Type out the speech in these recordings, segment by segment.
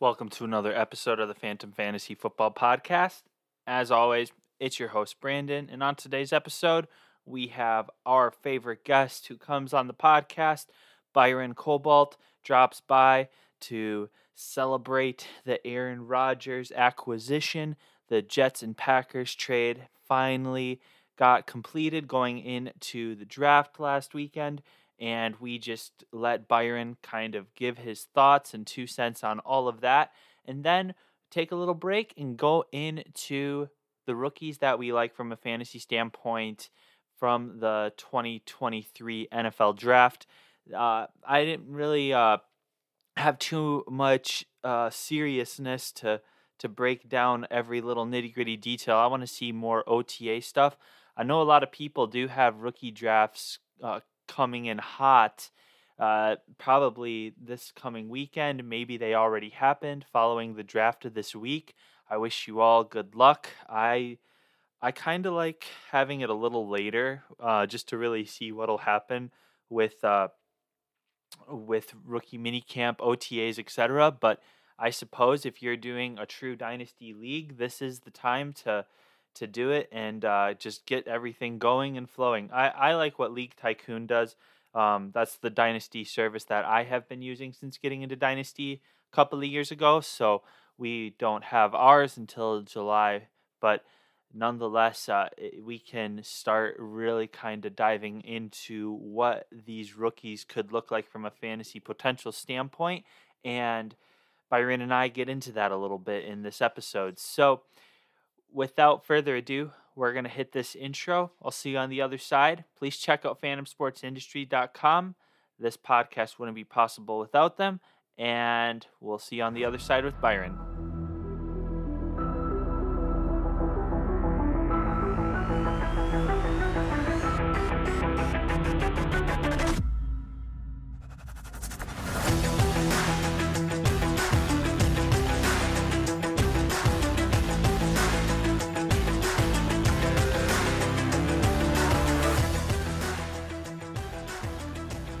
Welcome to another episode of the Fantom Fantasy Football Podcast. As always, it's your host, Branden. And on today's episode, we have our favorite guest who comes on the podcast, Byron Cobalt, drops by to celebrate the Aaron Rodgers acquisition. The Jets and Packers trade finally got completed going into the draft last weekend and we just let Byron kind of give his thoughts and two cents on all of that, and then take a little break and go into the rookies that we like from a fantasy standpoint from the 2023 NFL draft. Uh, I didn't really uh, have too much uh, seriousness to to break down every little nitty gritty detail. I want to see more OTA stuff. I know a lot of people do have rookie drafts uh, coming in hot uh, probably this coming weekend. Maybe they already happened following the draft of this week. I wish you all good luck. I I kind of like having it a little later, uh, just to really see what'll happen with uh, with rookie minicamp, OTAs, etc. But I suppose if you're doing a true dynasty league, this is the time to to do it and uh, just get everything going and flowing. I, I like what League Tycoon does. Um, that's the Dynasty service that I have been using since getting into Dynasty a couple of years ago. So we don't have ours until July, but nonetheless, uh, we can start really kind of diving into what these rookies could look like from a fantasy potential standpoint. And Byron and I get into that a little bit in this episode. So, without further ado, we're going to hit this intro. I'll see you on the other side. Please check out phantomsportsindustry.com. This podcast wouldn't be possible without them. And we'll see you on the other side with Byron.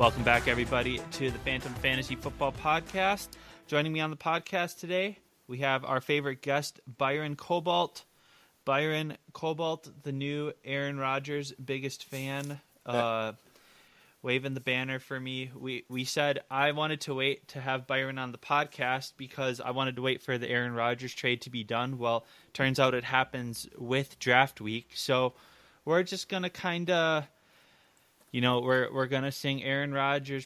Welcome back, everybody, to the Fantom Fantasy Football Podcast. Joining me on the podcast today, we have our favorite guest, Byron Cobalt. Byron Cobalt, the new Aaron Rodgers biggest fan, uh, waving the banner for me. We we said I wanted to wait to have Byron on the podcast because I wanted to wait for the Aaron Rodgers trade to be done. Well, turns out it happens with draft week, so we're just gonna kind of you know, we're we're gonna sing Aaron Rodgers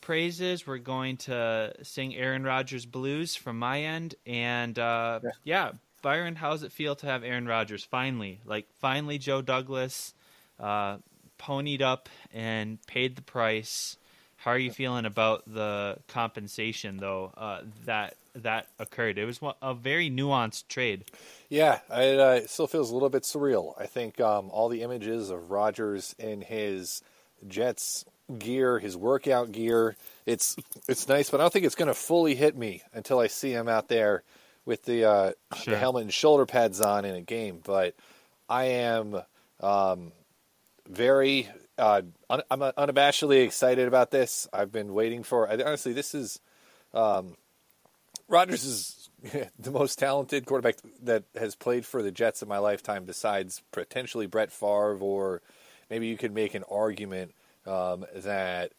praises. We're going to sing Aaron Rodgers blues from my end, and uh, yeah. yeah. Byron, how does it feel to have Aaron Rodgers finally? Like finally, Joe Douglas uh, ponied up and paid the price. How are you feeling about the compensation, though? Uh, that that occurred. It was a very nuanced trade. Yeah, it uh, still feels a little bit surreal. I think um, all the images of Rodgers in his Jets gear, his workout gear, it's it's nice, but I don't think it's going to fully hit me until I see him out there with the uh, sure. the helmet and shoulder pads on in a game. But I am um, very uh, un- I'm unabashedly excited about this. I've been waiting for. Honestly, this is um, Rodgers is the most talented quarterback that has played for the Jets in my lifetime, besides potentially Brett Favre, or maybe you could make an argument um, that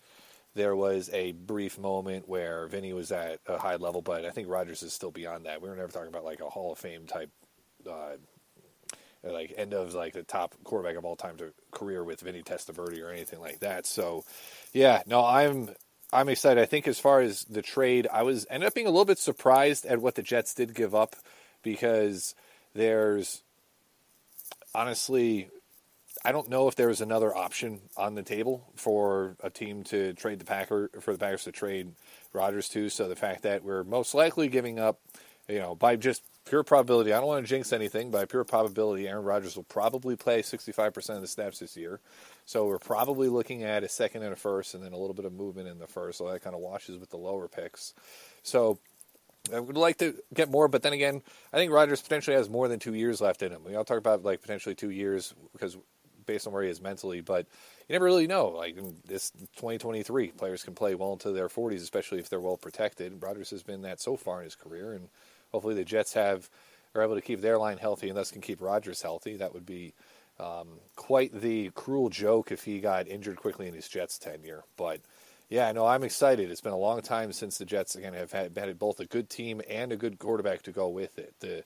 there was a brief moment where Vinny was at a high level, but I think Rodgers is still beyond that. We were never talking about like a Hall of Fame type, uh, like end of like the top quarterback of all time career with Vinny Testaverde or anything like that. So, yeah, no, I'm I'm excited. I think as far as the trade, I was ended up being a little bit surprised at what the Jets did give up because there's honestly I don't know if there was another option on the table for a team to trade the Packer for the Packers to trade Rodgers to. So the fact that we're most likely giving up, you know, by just pure probability, I don't want to jinx anything, by pure probability, Aaron Rodgers will probably play 65% of the snaps this year. So we're probably looking at a second and a first, and then a little bit of movement in the first. So that kind of washes with the lower picks. So I would like to get more, but then again, I think Rodgers potentially has more than two years left in him. We all talk about like potentially two years because based on where he is mentally. But you never really know. Like this 2023, players can play well into their 40s, especially if they're well protected. Rodgers has been that so far in his career, and hopefully the Jets have are able to keep their line healthy and thus can keep Rodgers healthy. That would be um, quite the cruel joke if he got injured quickly in his Jets tenure. But yeah, no, I'm excited. It's been a long time since the Jets again have had, had both a good team and a good quarterback to go with it. The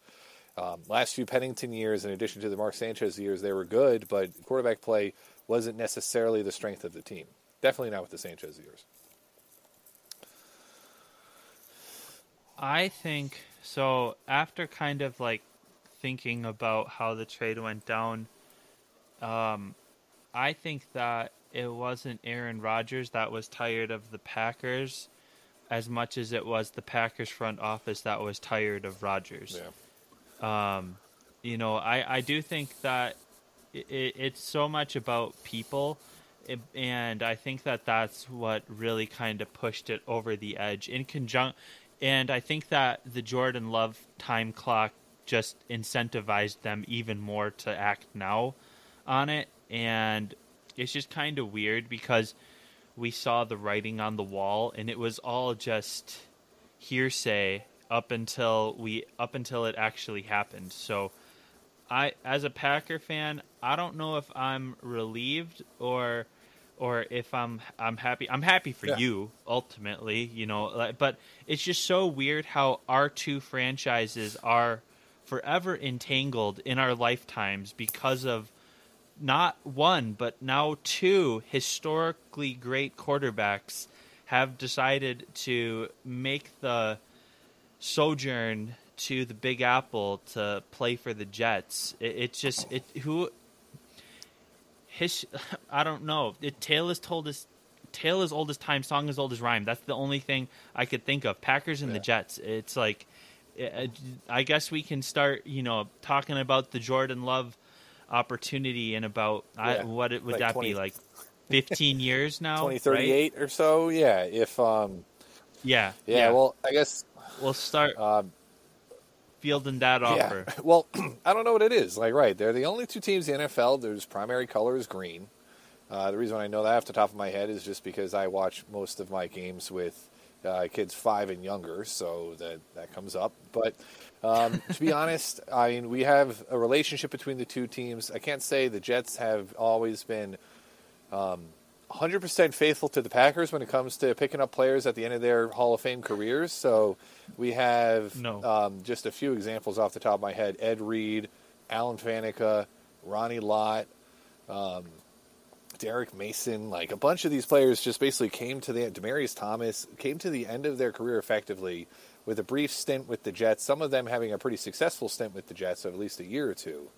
um, last few Pennington years, in addition to the Mark Sanchez years, they were good, but quarterback play wasn't necessarily the strength of the team. Definitely not with the Sanchez years. I think so. After kind of like thinking about how the trade went down, um, I think that it wasn't Aaron Rodgers that was tired of the Packers as much as it was the Packers front office that was tired of Rodgers. Yeah. Um, you know, I, I do think that it, it's so much about people, and I think that that's what really kind of pushed it over the edge. In conjunction, and I think that the Jordan Love time clock just incentivized them even more to act now on it, and it's just kind of weird because we saw the writing on the wall, and it was all just hearsay up until we up until it actually happened. So I as a Packer fan, I don't know if I'm relieved or or if I'm I'm happy. I'm happy for yeah. you ultimately, you know, but it's just so weird how our two franchises are forever entangled in our lifetimes because of not one but now two historically great quarterbacks have decided to make the sojourn to the Big Apple to play for the Jets. It, it's just it who his I don't know. It tale is told as tale is old as time, song is old as rhyme. That's the only thing I could think of. Packers and yeah. the Jets. It's like I guess we can start, you know, talking about the Jordan Love opportunity and about yeah. I, what it, would like that 20, be like 15 years now 2038 right? or so yeah if um yeah, yeah, yeah well i guess we'll start um, fielding that offer? Yeah. Well, I don't know what it is. Like, right, they're the only two teams in the NFL whose primary color is green. Uh, the reason I know that off the top of my head is just because I watch most of my games with uh, kids five and younger, so that that comes up. But um, to be honest, I mean, we have a relationship between the two teams. I can't say the Jets have always been um, 100% faithful to the Packers when it comes to picking up players at the end of their Hall of Fame careers. So we have no. um, just a few examples off the top of my head: Ed Reed, Alan Faneca, Ronnie Lott, um, Derrick Mason. Like a bunch of these players just basically came to the Demaryius Thomas came to the end of their career effectively with a brief stint with the Jets. Some of them having a pretty successful stint with the Jets, of at least a year or two.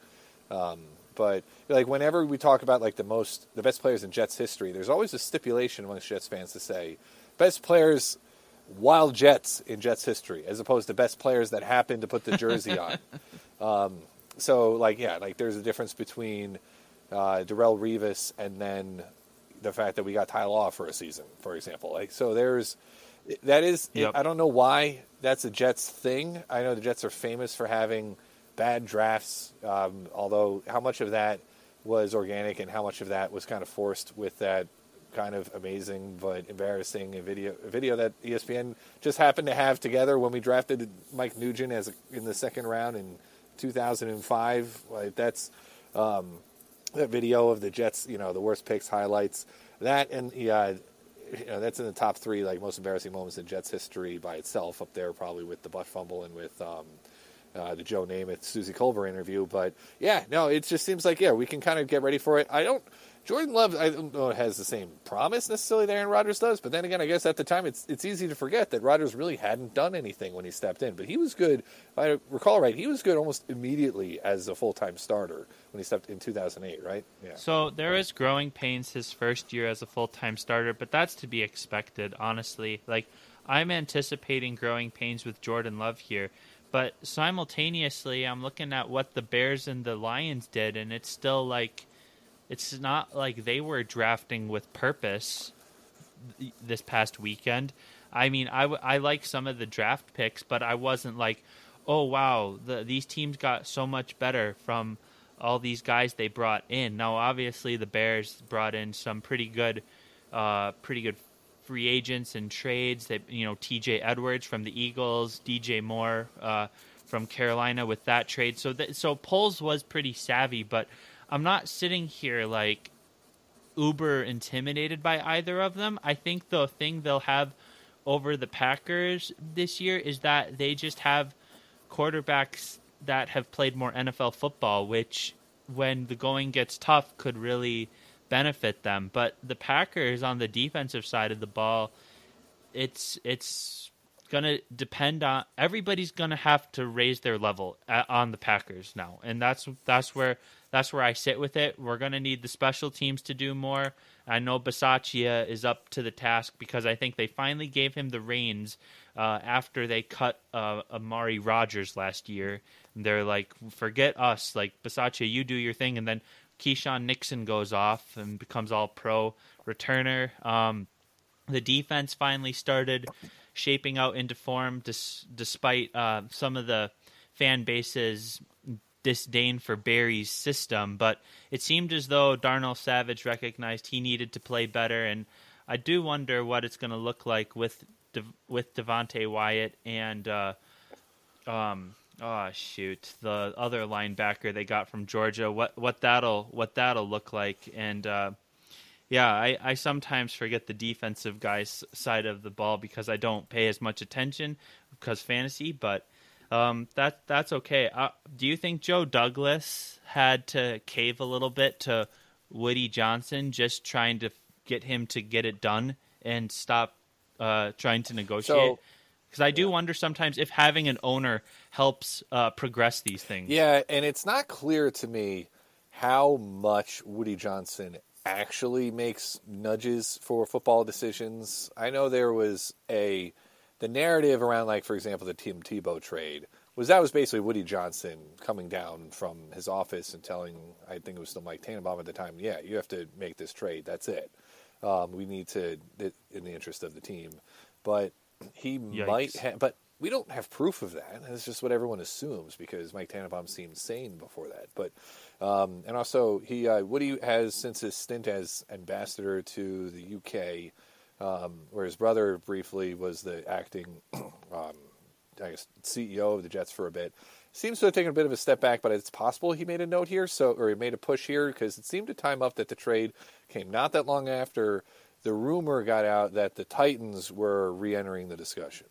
Um, but like whenever we talk about like the most the best players in Jets history, there's always a stipulation amongst Jets fans to say best players wild Jets in Jets history, as opposed to best players that happen to put the jersey on. Um, so like yeah, like there's a difference between uh, Darrelle Revis and then the fact that we got Ty Law for a season, for example. Like so, there's that is yep. I don't know why that's a Jets thing. I know the Jets are famous for having bad drafts. Um, although how much of that was organic and how much of that was kind of forced with that kind of amazing but embarrassing video video that ESPN just happened to have together when we drafted Mike Nugent as a, in the second round in 2005. Like that's um, that video of the Jets, you know, the worst picks highlights. That and yeah, you know, that's in the top three like most embarrassing moments in Jets history by itself, up there probably with the butt fumble and with um, uh, the Joe Namath, Susie Kolber interview. But yeah, no, it just seems like yeah, we can kind of get ready for it. I don't. Jordan Love, I don't know, has the same promise necessarily that Aaron Rodgers does, but then again, I guess at the time it's it's easy to forget that Rodgers really hadn't done anything when he stepped in. But he was good. If I recall right, he was good almost immediately as a full time starter when he stepped in 2008, right? Yeah. So there was growing pains his first year as a full time starter, but that's to be expected, honestly. Like I'm anticipating growing pains with Jordan Love here but simultaneously, I'm looking at what the Bears and the Lions did, and it's still like it's not like they were drafting with purpose this past weekend. I mean, I, w- I like some of the draft picks, but I wasn't like, oh wow, the, these teams got so much better from all these guys they brought in. Now, obviously, the Bears brought in some pretty good, uh, pretty good free agents and trades. That you know, T.J. Edwards from the Eagles, D.J. Moore uh, from Carolina with that trade. So, that, so Poles was pretty savvy, but I'm not sitting here like uber intimidated by either of them. I think the thing they'll have over the Packers this year is that they just have quarterbacks that have played more NFL football, which when the going gets tough could really benefit them. But the Packers on the defensive side of the ball, it's it's gonna depend on everybody's gonna have to raise their level at, on the Packers now, and that's that's where that's where I sit with it. We're gonna need the special teams to do more. I know Bisaccia is up to the task because I think they finally gave him the reins uh, after they cut uh, Amari Rodgers last year. And they're like, forget us, like Bisaccia, you do your thing, and then Keisean Nixon goes off and becomes all pro returner. Um, the defense finally started shaping out into form, dis- despite uh, some of the fan base's disdain for Barry's system. But it seemed as though Darnell Savage recognized he needed to play better, and I do wonder what it's going to look like with De- with Devonte Wyatt and uh, um, oh shoot, the other linebacker they got from Georgia. What what that'll what that'll look like and. Uh, yeah, I, I sometimes forget the defensive guys side of the ball because I don't pay as much attention because fantasy, but um, that that's okay. Uh, do you think Joe Douglas had to cave a little bit to Woody Johnson, just trying to get him to get it done and stop uh, trying to negotiate? Because I do yeah. wonder sometimes if having an owner helps uh, progress these things. Yeah, and it's not clear to me how much Woody Johnson actually makes nudges for football decisions. I know there was a the narrative around like for example the Tim Tebow trade was that was basically Woody Johnson coming down from his office and telling I think it was still Mike Tannenbaum at the time, yeah, you have to make this trade. That's it. Um, we need to in the interest of the team, but he Yikes. might have, but we don't have proof of that. It's just what everyone assumes because Mike Tannenbaum seemed sane before that. But um, and also he uh, Woody has since his stint as ambassador to the UK, um, where his brother briefly was the acting, um, I guess CEO of the Jets for a bit. Seems to have taken a bit of a step back, but it's possible he made a note here, so or he made a push here because it seemed to time up that the trade came not that long after the rumor got out that the Titans were re-entering the discussion.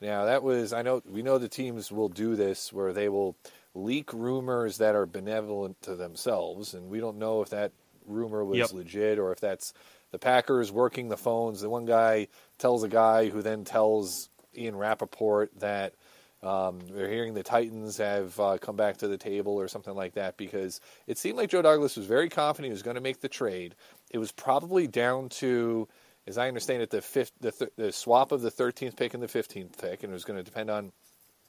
Now that was I know we know the teams will do this where they will leak rumors that are benevolent to themselves, and we don't know if that rumor was yep. legit or if that's the Packers working the phones. The one guy tells a guy who then tells Ian Rapoport that um, they're hearing the Titans have uh, come back to the table or something like that because it seemed like Joe Douglas was very confident he was going to make the trade. It was probably down to, as I understand it, the fifth, the, th- the swap of the 13th pick and the 15th pick, and it was going to depend on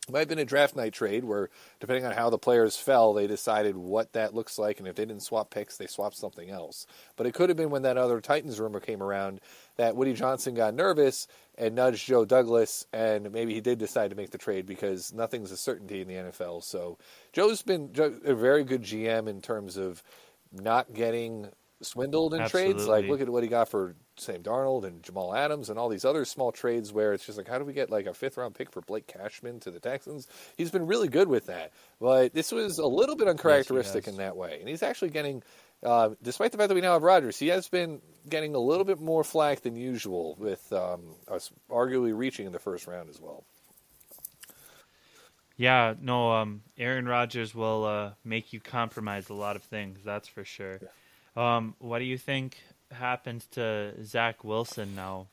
it might have been a draft night trade where, depending on how the players fell, they decided what that looks like, and if they didn't swap picks, they swapped something else. But it could have been when that other Titans rumor came around that Woody Johnson got nervous and nudged Joe Douglas, and maybe he did decide to make the trade because nothing's a certainty in the NFL. So Joe's been a very good GM in terms of not getting swindled in Absolutely. trades. Like, look at what he got for Sam Darnold and Jamal Adams and all these other small trades where it's just like, how do we get like a fifth round pick for Blake Cashman to the Texans? He's been really good with that. But this was a little bit uncharacteristic yes, in that way. And he's actually getting, uh, despite the fact that we now have Rodgers, he has been getting a little bit more flack than usual with um, us arguably reaching in the first round as well. Yeah, no, um, Aaron Rodgers will uh, make you compromise a lot of things, that's for sure. Yeah. Um, what do you think happens to Zach Wilson now?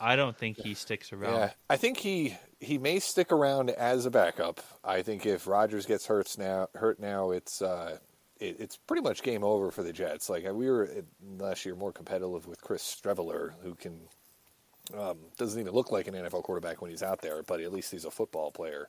I don't think he sticks around. Yeah, I think he he may stick around as a backup. I think if Rodgers gets hurt now, hurt now, it's uh, it, it's pretty much game over for the Jets. Like we were last year more competitive with Chris Streveler, who can um, doesn't even look like an NFL quarterback when he's out there, but at least he's a football player.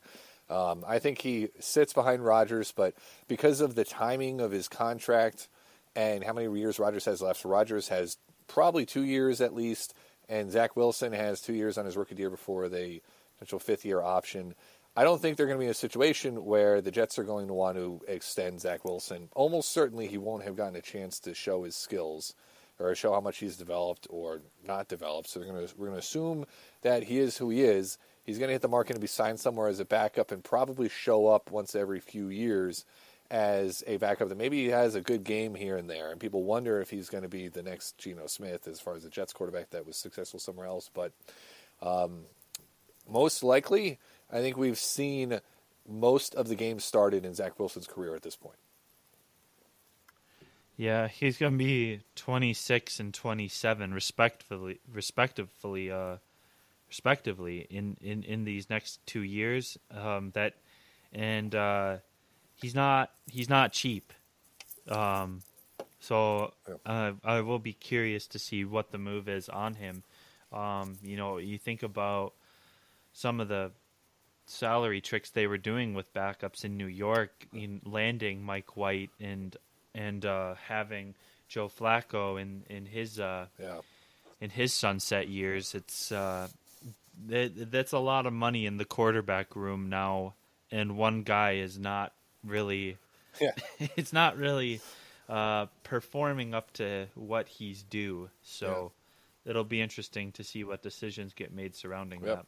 Um, I think he sits behind Rodgers, but because of the timing of his contract and how many years Rodgers has left. Rodgers has probably two years at least, and Zach Wilson has two years on his rookie deal before the potential fifth year option. I don't think they're going to be in a situation where the Jets are going to want to extend Zach Wilson. Almost certainly, he won't have gotten a chance to show his skills or show how much he's developed or not developed. So going to, we're going to assume that he is who he is. He's going to hit the market and be signed somewhere as a backup and probably show up once every few years as a backup that maybe he has a good game here and there. And people wonder if he's going to be the next Geno Smith as far as the Jets quarterback that was successful somewhere else. But um, most likely, I think we've seen most of the games started in Zach Wilson's career at this point. Yeah, he's going to be 26 and 27 respectively respectively uh, respectively in, in, in these next 2 years um, that and uh, he's not he's not cheap. Um, so uh, I will be curious to see what the move is on him. Um, you know, you think about some of the salary tricks they were doing with backups in New York, in landing Mike White and and uh, having Joe Flacco in in his uh, yeah. in his sunset years. It's uh, that, that's a lot of money in the quarterback room now, and one guy is not really. Yeah. it's not really uh, performing up to what he's due. So yeah. it'll be interesting to see what decisions get made surrounding yep. that.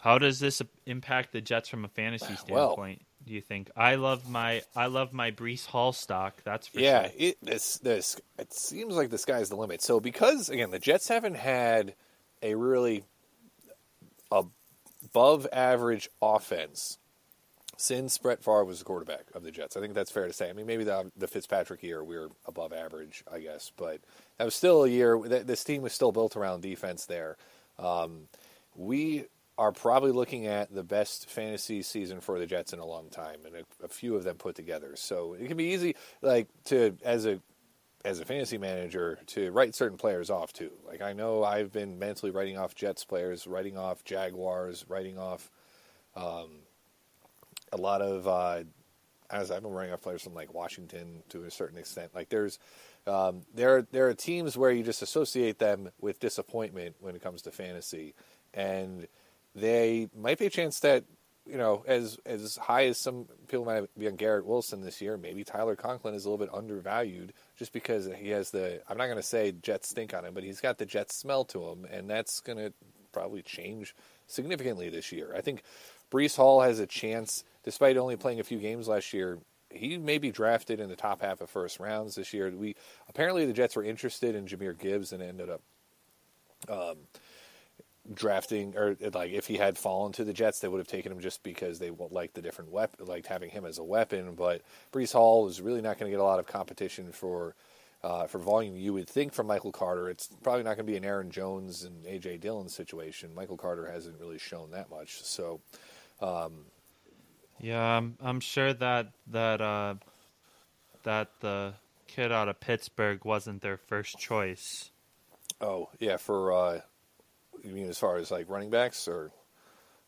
How does this impact the Jets from a fantasy standpoint? Well, do you think? I love my I love my Breece Hall stock. That's for yeah. Sure. It this this it seems like the sky's the limit. So because again the Jets haven't had a really above average offense since Brett Favre was the quarterback of the Jets. I think that's fair to say. I mean, maybe the the Fitzpatrick year we were above average, I guess, but that was still a year. This team was still built around defense there. Um, we are probably looking at the best fantasy season for the Jets in a long time, and a, a, few of them put together. So it can be easy, like to as a as a fantasy manager, to write certain players off too. Like I know I've been mentally writing off Jets players, writing off Jaguars, writing off um, a lot of. Uh, as I've been writing off players from like Washington to a certain extent. Like there's um, there there are teams where you just associate them with disappointment when it comes to fantasy, and they might be a chance that you know as as high as some people might be on Garrett Wilson this year, maybe Tyler Conklin is a little bit undervalued just because he has the I'm not going to say Jets stink on him, but he's got the Jets smell to him, and that's going to probably change significantly this year. I think Breece Hall has a chance, despite only playing a few games last year. He may be drafted in the top half of first rounds this year. We apparently the Jets were interested in Jahmyr Gibbs and ended up um, drafting or like if he had fallen to the Jets, they would have taken him just because they liked the different weapon, liked having him as a weapon. But Breece Hall is really not going to get a lot of competition for uh, for volume. You would think from Michael Carter, it's probably not going to be an Aaron Jones and AJ Dillon situation. Michael Carter hasn't really shown that much, so. Um, yeah, I'm, I'm sure that that uh, that the kid out of Pittsburgh wasn't their first choice. Oh yeah, for uh, you mean as far as like running backs or?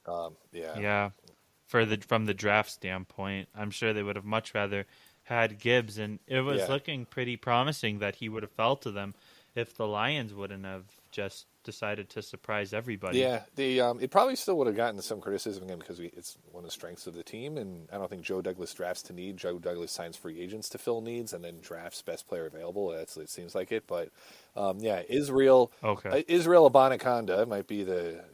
Um, yeah. Yeah. For the from the draft standpoint, I'm sure they would have much rather had Gibbs, and it was yeah. looking pretty promising that he would have fell to them if the Lions wouldn't have just decided to surprise everybody. Yeah, the um, it probably still would have gotten some criticism again because we, it's one of the strengths of the team, and I don't think Joe Douglas drafts to need. Joe Douglas signs free agents to fill needs, and then drafts best player available. That's it seems like it, but um, yeah, Israel. Okay. Uh, Israel Abanikanda might be the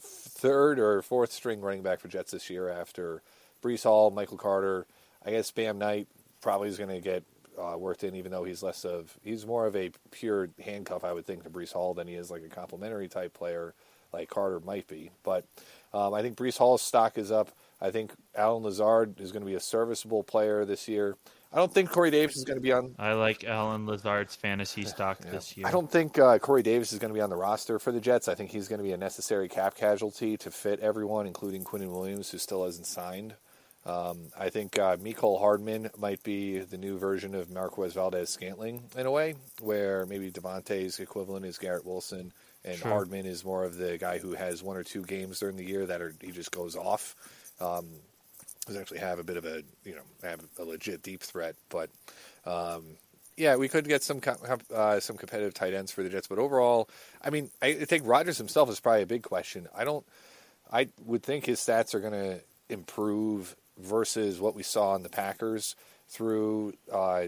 third or fourth string running back for Jets this year after Breece Hall, Michael Carter. I guess Bam Knight probably is going to get uh, worked in, even though he's less of he's more of a pure handcuff, I would think, to Breece Hall than he is like a complimentary type player like Carter might be. But um, I think Breece Hall's stock is up. I think Allen Lazard is going to be a serviceable player this year. I don't think Corey Davis is going to be on. I like Allen Lazard's fantasy stock yeah. this year. I don't think uh, Corey Davis is going to be on the roster for the Jets. I think he's going to be a necessary cap casualty to fit everyone, including Quinnen Williams, who still hasn't signed. Um, I think uh, Mecole Hardman might be the new version of Marquez Valdes-Scantling in a way, where maybe Davante's equivalent is Garrett Wilson, and sure. Hardman is more of the guy who has one or two games during the year that are he just goes off. Um, does actually have a bit of a you know have a legit deep threat, but um, yeah, we could get some uh, some competitive tight ends for the Jets, but overall, I mean, I think Rodgers himself is probably a big question. I don't, I would think his stats are going to improve versus what we saw in the Packers through. Uh,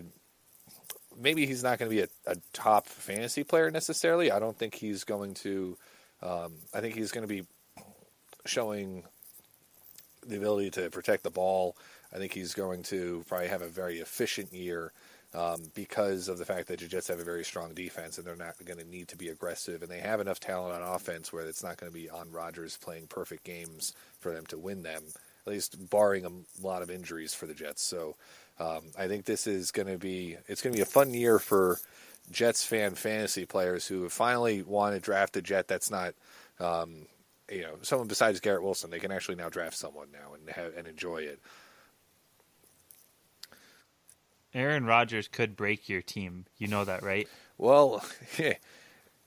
maybe he's not going to be a, a, top fantasy player necessarily. I don't think he's going to. Um, I think he's going to be showing the ability to protect the ball. I think he's going to probably have a very efficient year um, because of the fact that the Jets have a very strong defense and they're not going to need to be aggressive. And they have enough talent on offense where it's not going to be on Rodgers playing perfect games for them to win them, at least barring a lot of injuries for the Jets. So um, I think this is going to be it's going to be a fun year for Jets fan fantasy players who finally want to draft a Jet that's not. Um, you know, someone besides Garrett Wilson, they can actually now draft someone now and have, and enjoy it. Aaron Rodgers could break your team. You know that, right? Well,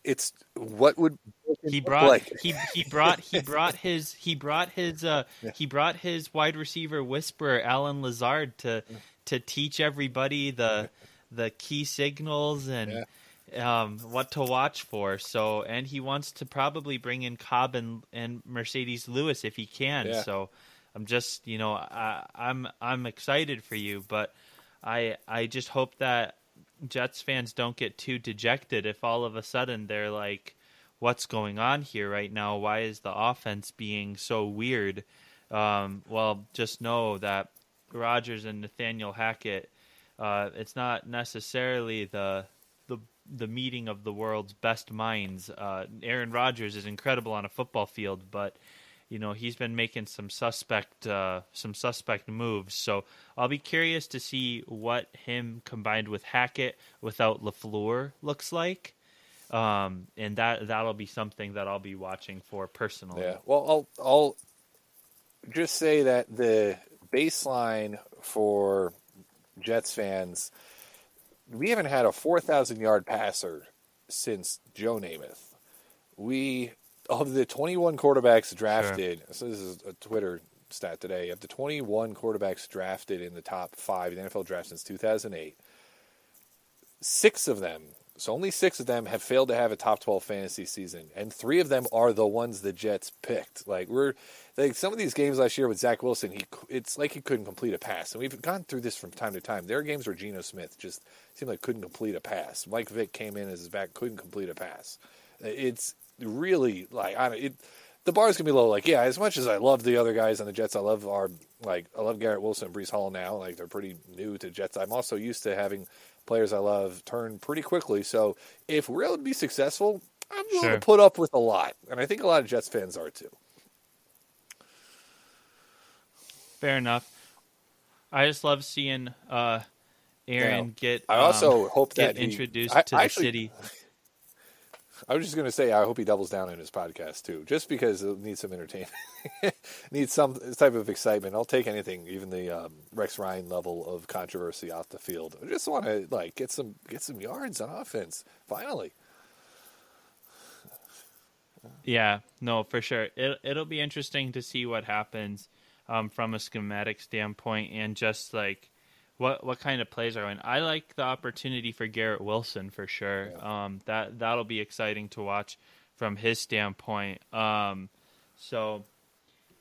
it's what would he brought like? he he brought he brought his he brought his uh yeah. he brought his wide receiver whisperer Allen Lazard to to teach everybody the the key signals and yeah. um, what to watch for. So and he wants to probably bring in Cobb and, and Marcedes Lewis if he can. Yeah. So I'm just you know I, I'm I'm excited for you, but I I just hope that Jets fans don't get too dejected if all of a sudden they're like, "What's going on here right now? Why is the offense being so weird?" Um, well, just know that Rodgers and Nathaniel Hackett, uh, it's not necessarily the the the meeting of the world's best minds. Uh, Aaron Rodgers is incredible on a football field, but you know he's been making some suspect uh, some suspect moves. So I'll be curious to see what him combined with Hackett without Lafleur looks like, um, and that that'll be something that I'll be watching for personally. Yeah. Well, I'll I'll just say that the baseline for Jets fans, we haven't had a four thousand yard passer since Joe Namath. We of the 21 quarterbacks drafted, so this is a Twitter stat today, of the 21 quarterbacks drafted in the top five in the NFL draft since 2008, six of them, so only six of them have failed to have a top 12 fantasy season, and three of them are the ones the Jets picked. Like we're like some of these games last year with Zach Wilson, he it's like he couldn't complete a pass, and we've gone through this from time to time. There are games where Geno Smith just seemed like couldn't complete a pass. Mike Vick came in as his back, couldn't complete a pass. It's really like I it. The bar's gonna be low. Like, yeah, as much as I love the other guys on the Jets, I love our like I love Garrett Wilson and Breece Hall now. Like they're pretty new to Jets. I'm also used to having players I love turn pretty quickly. So if we're able to be successful, I'm willing sure. to put up with a lot, and I think a lot of Jets fans are too. Fair enough. I just love seeing uh, Aaron get. I also um, hope that he, introduced I, to the actually, city. I was just going to say, I hope he doubles down in his podcast too, just because it needs some entertainment, needs some type of excitement. I'll take anything, even the um, Rex Ryan level of controversy off the field. I just want to like get some get some yards on offense. Finally. Yeah, no, for sure. It it'll be interesting to see what happens um, from a schematic standpoint and just like what what kind of plays are going. I like the opportunity for Garrett Wilson for sure. Yeah. Um, that that'll be exciting to watch from his standpoint. Um, so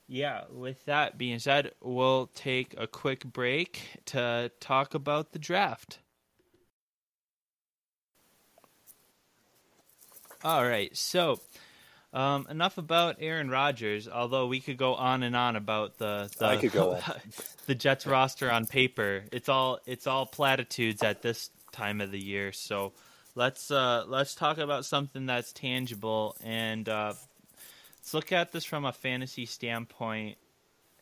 yeah, with that being said, we'll take a quick break to talk about the draft. All right, so um, enough about Aaron Rodgers. Although we could go on and on about the the, I could go the Jets roster on paper. It's all it's all platitudes at this time of the year. So let's uh, let's talk about something that's tangible and uh, let's look at this from a fantasy standpoint.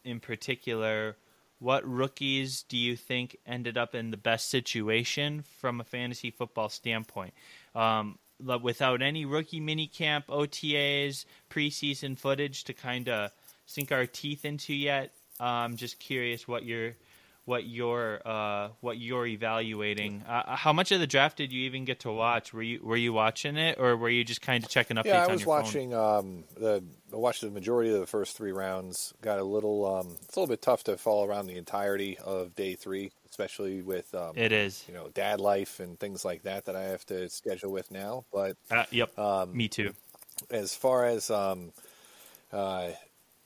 In particular, what rookies do you think ended up in the best situation from a fantasy football standpoint? Um, without any rookie minicamp, OTAs, preseason footage to kind of sink our teeth into yet. I'm um, just curious what your what you're uh, what you're evaluating. Uh, how much of the draft did you even get to watch? Were you were you watching it, or were you just kind of checking updates? Yeah, I was watching. Um, the I watched the majority of the first three rounds. Got a little. Um, it's a little bit tough to follow around the entirety of day three, especially with. Um, it is. You know, dad life and things like that that I have to schedule with now. But uh, yep, um, me too. As far as um, uh,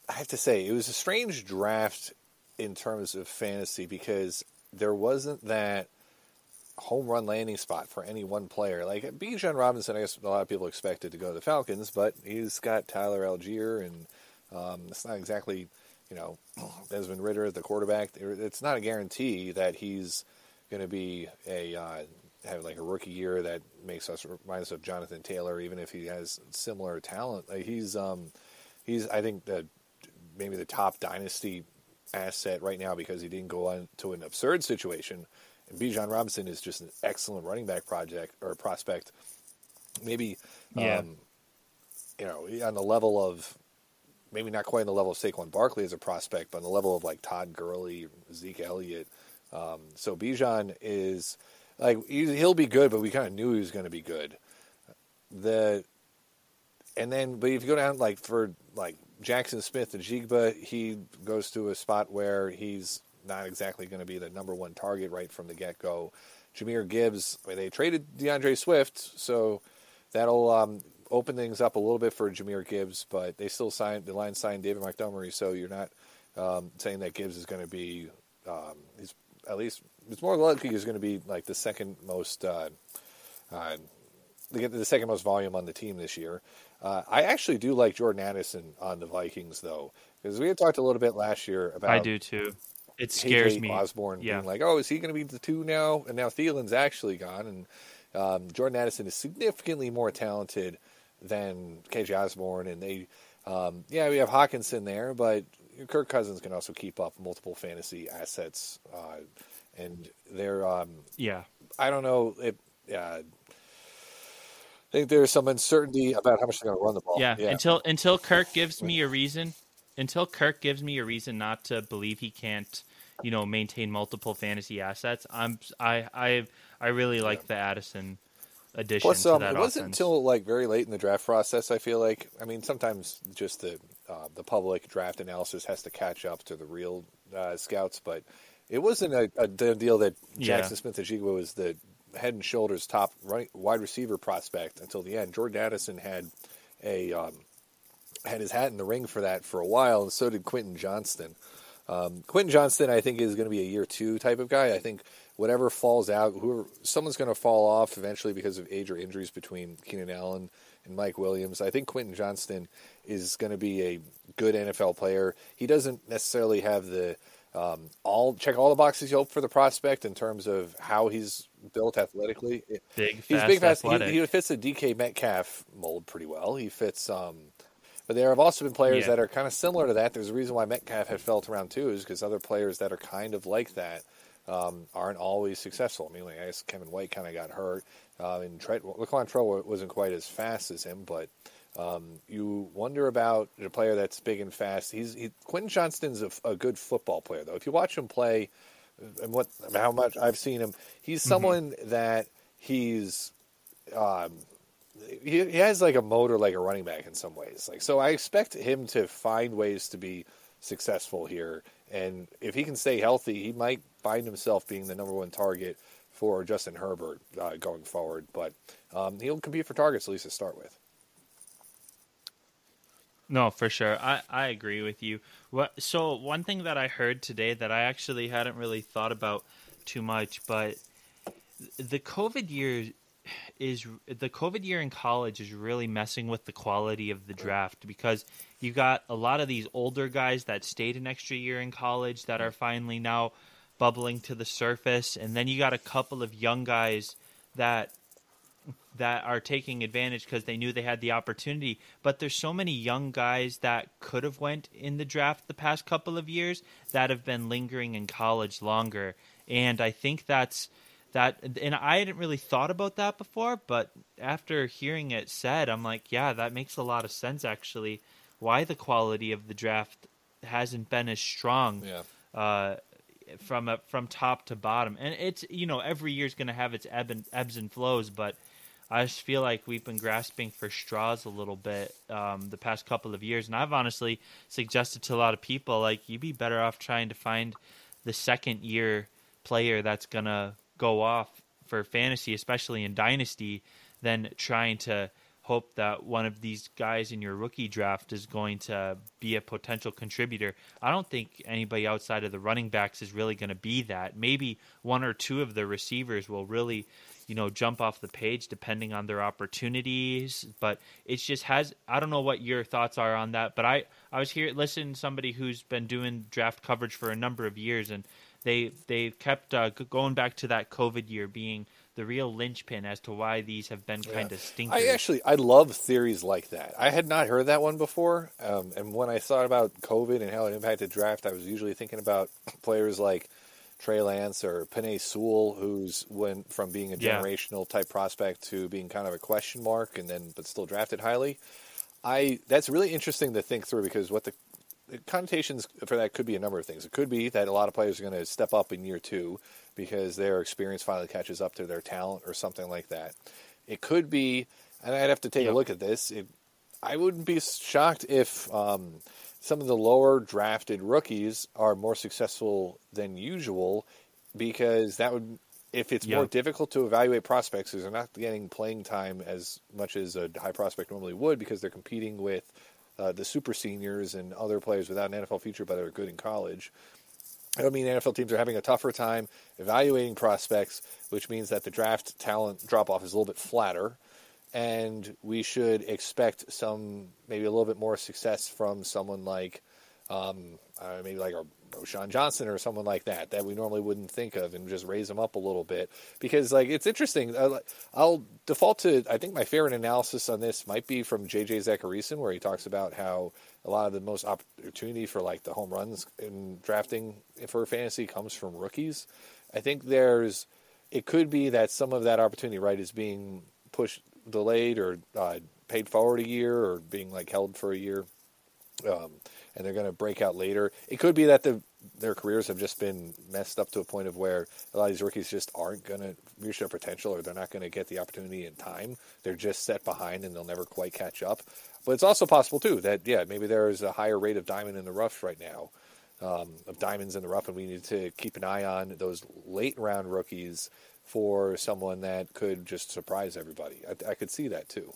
I have to say, it was a strange draft in terms of fantasy because there wasn't that home run landing spot for any one player. Like Bijan Robinson, I guess a lot of people expected to go to the Falcons, but he's got Tyler Allgeier, and um, it's not exactly, you know, Desmond Ridder, the quarterback. It's not a guarantee that he's going to be a uh, have like a rookie year that makes us remind us of Jonathan Taylor, even if he has similar talent. Like he's um, he's I think the maybe the top dynasty asset right now because he didn't go on to an absurd situation. And Bijan Robinson is just an excellent running back project or prospect. Maybe, yeah. um, you know, on the level of maybe not quite on the level of Saquon Barkley as a prospect, but on the level of like Todd Gurley, Zeke Elliott. Um, so Bijan is like he'll be good, but we kind of knew he was going to be good. The and then, but if you go down like for like Jackson Smith-Njigba, he goes to a spot where he's not exactly going to be the number one target right from the get go. Jahmyr Gibbs, I mean, they traded DeAndre Swift, so that'll um, open things up a little bit for Jahmyr Gibbs, but they still signed the line signed David Montgomery, so you're not um, saying that Gibbs is going to be um, he's at least it's more likely he's going to be like the second most uh, uh, the second most volume on the team this year. Uh, I actually do like Jordan Addison on the Vikings, though, because we had talked a little bit last year about. I do too. It scares KJ me. Osborn yeah. being like, "Oh, is he going to be the two now?" And now Thielen's actually gone, and um, Jordan Addison is significantly more talented than KJ Osborn, and they, um, yeah, we have Hockenson there, but Kirk Cousins can also keep up multiple fantasy assets, uh, and they're, um, yeah, I don't know if. Uh, I think there's some uncertainty about how much they're going to run the ball. Yeah, yeah. until until Kirk gives me a reason, until Kirk gives me a reason not to believe he can't, you know, maintain multiple fantasy assets. I'm I I I really like the Addison addition Plus, um, It offense. wasn't until like very late in the draft process. I feel like I mean sometimes just the uh, the public draft analysis has to catch up to the real uh, scouts, but it wasn't a, a deal that Jackson yeah. Smith-Njigba was the head and shoulders top right, wide receiver prospect until the end. Jordan Addison had a um, had his hat in the ring for that for a while, and so did Quentin Johnston. Um, Quentin Johnston, I think, is going to be a year two type of guy. I think whatever falls out, whoever someone's going to fall off eventually because of age or injuries between Keenan Allen and Mike Williams. I think Quentin Johnston is going to be a good NFL player. He doesn't necessarily have the um, all check all the boxes you hope for the prospect in terms of how he's built athletically. Big, he's big, fast. He, he, fits the DK Metcalf mold pretty well. He fits. Um, but there have also been players yeah. that are kind of similar to that. There's a reason why Metcalf had felt around too, is because other players that are kind of like that um, aren't always successful. I mean, like I guess Kevin White kind of got hurt, uh, and Trent, Laquon Treadwell wasn't quite as fast as him, but um, you wonder about a player that's big and fast. He's he, Quentin Johnston's a, a, good football player, though. If you watch him play, and what how much I've seen him, he's mm-hmm. someone mm-hmm. that he's. Um, he, he has like a motor like a running back in some ways. Like so, I expect him to find ways to be successful here. And if he can stay healthy, he might find himself being the number one target for Justin Herbert uh, going forward. But um, he'll compete for targets at least to start with. No, for sure. I, I agree with you. What so one thing that I heard today that I actually hadn't really thought about too much, but the COVID year is the COVID year in college is really messing with the quality of the draft because you got a lot of these older guys that stayed an extra year in college that are finally now bubbling to the surface and then you got a couple of young guys that that are taking advantage because they knew they had the opportunity. But there's so many young guys that could have went in the draft the past couple of years that have been lingering in college longer, and I think that's that. And I hadn't really thought about that before, but after hearing it said, I'm like, yeah, that makes a lot of sense actually. Why the quality of the draft hasn't been as strong. Yeah. Uh, from a, from top to bottom. And it's you know every year is going to have its ebb and, ebbs and flows, but I just feel like we've been grasping for straws a little bit um, the past couple of years, and I've honestly suggested to a lot of people like you'd be better off trying to find the second year player that's gonna go off for fantasy, especially in dynasty, than trying to hope that one of these guys in your rookie draft is going to be a potential contributor. I don't think anybody outside of the running backs is really going to be that. Maybe one or two of the receivers will really, you know, jump off the page depending on their opportunities, but it just has I don't know what your thoughts are on that, but I I was here listening to somebody who's been doing draft coverage for a number of years and they they kept uh, going back to that COVID year being the real linchpin as to why these have been kind of stinkers. I actually I love theories like that. I had not heard that one before, um, and when I thought about COVID and how it impacted draft, I was usually thinking about players like Trey Lance or Penei Sewell, who's went from being a generational yeah. type prospect to being kind of a question mark, and then but still drafted highly. I that's really interesting to think through because what the the connotations for that could be a number of things. It could be that a lot of players are going to step up in year two because their experience finally catches up to their talent or something like that. It could be, and I'd have to take yep. a look at this. It, I wouldn't be shocked if um, some of the lower drafted rookies are more successful than usual because that would if it's yep. more difficult to evaluate prospects because they're not getting playing time as much as a high prospect normally would because they're competing with uh, the super seniors and other players without an NFL future but are good in college. I don't mean NFL teams are having a tougher time evaluating prospects, which means that the draft talent drop off is a little bit flatter. And we should expect some, maybe a little bit more success from someone like, um, uh, maybe like a Roschon Johnson or someone like that that we normally wouldn't think of and just raise them up a little bit because like it's interesting. I'll default to I think my favorite analysis on this might be from JJ Zachariason where he talks about how a lot of the most opportunity for like the home runs in drafting for fantasy comes from rookies. I think there's it could be that some of that opportunity right is being pushed delayed or uh, paid forward a year or being like held for a year. Um, and they're going to break out later. It could be that the their careers have just been messed up to a point of where a lot of these rookies just aren't going to reach their potential or they're not going to get the opportunity in time. They're just set behind and they'll never quite catch up. But it's also possible too that yeah, maybe there is a higher rate of diamond in the rough right now, um, of diamonds in the rough, and we need to keep an eye on those late round rookies for someone that could just surprise everybody. I, I could see that too.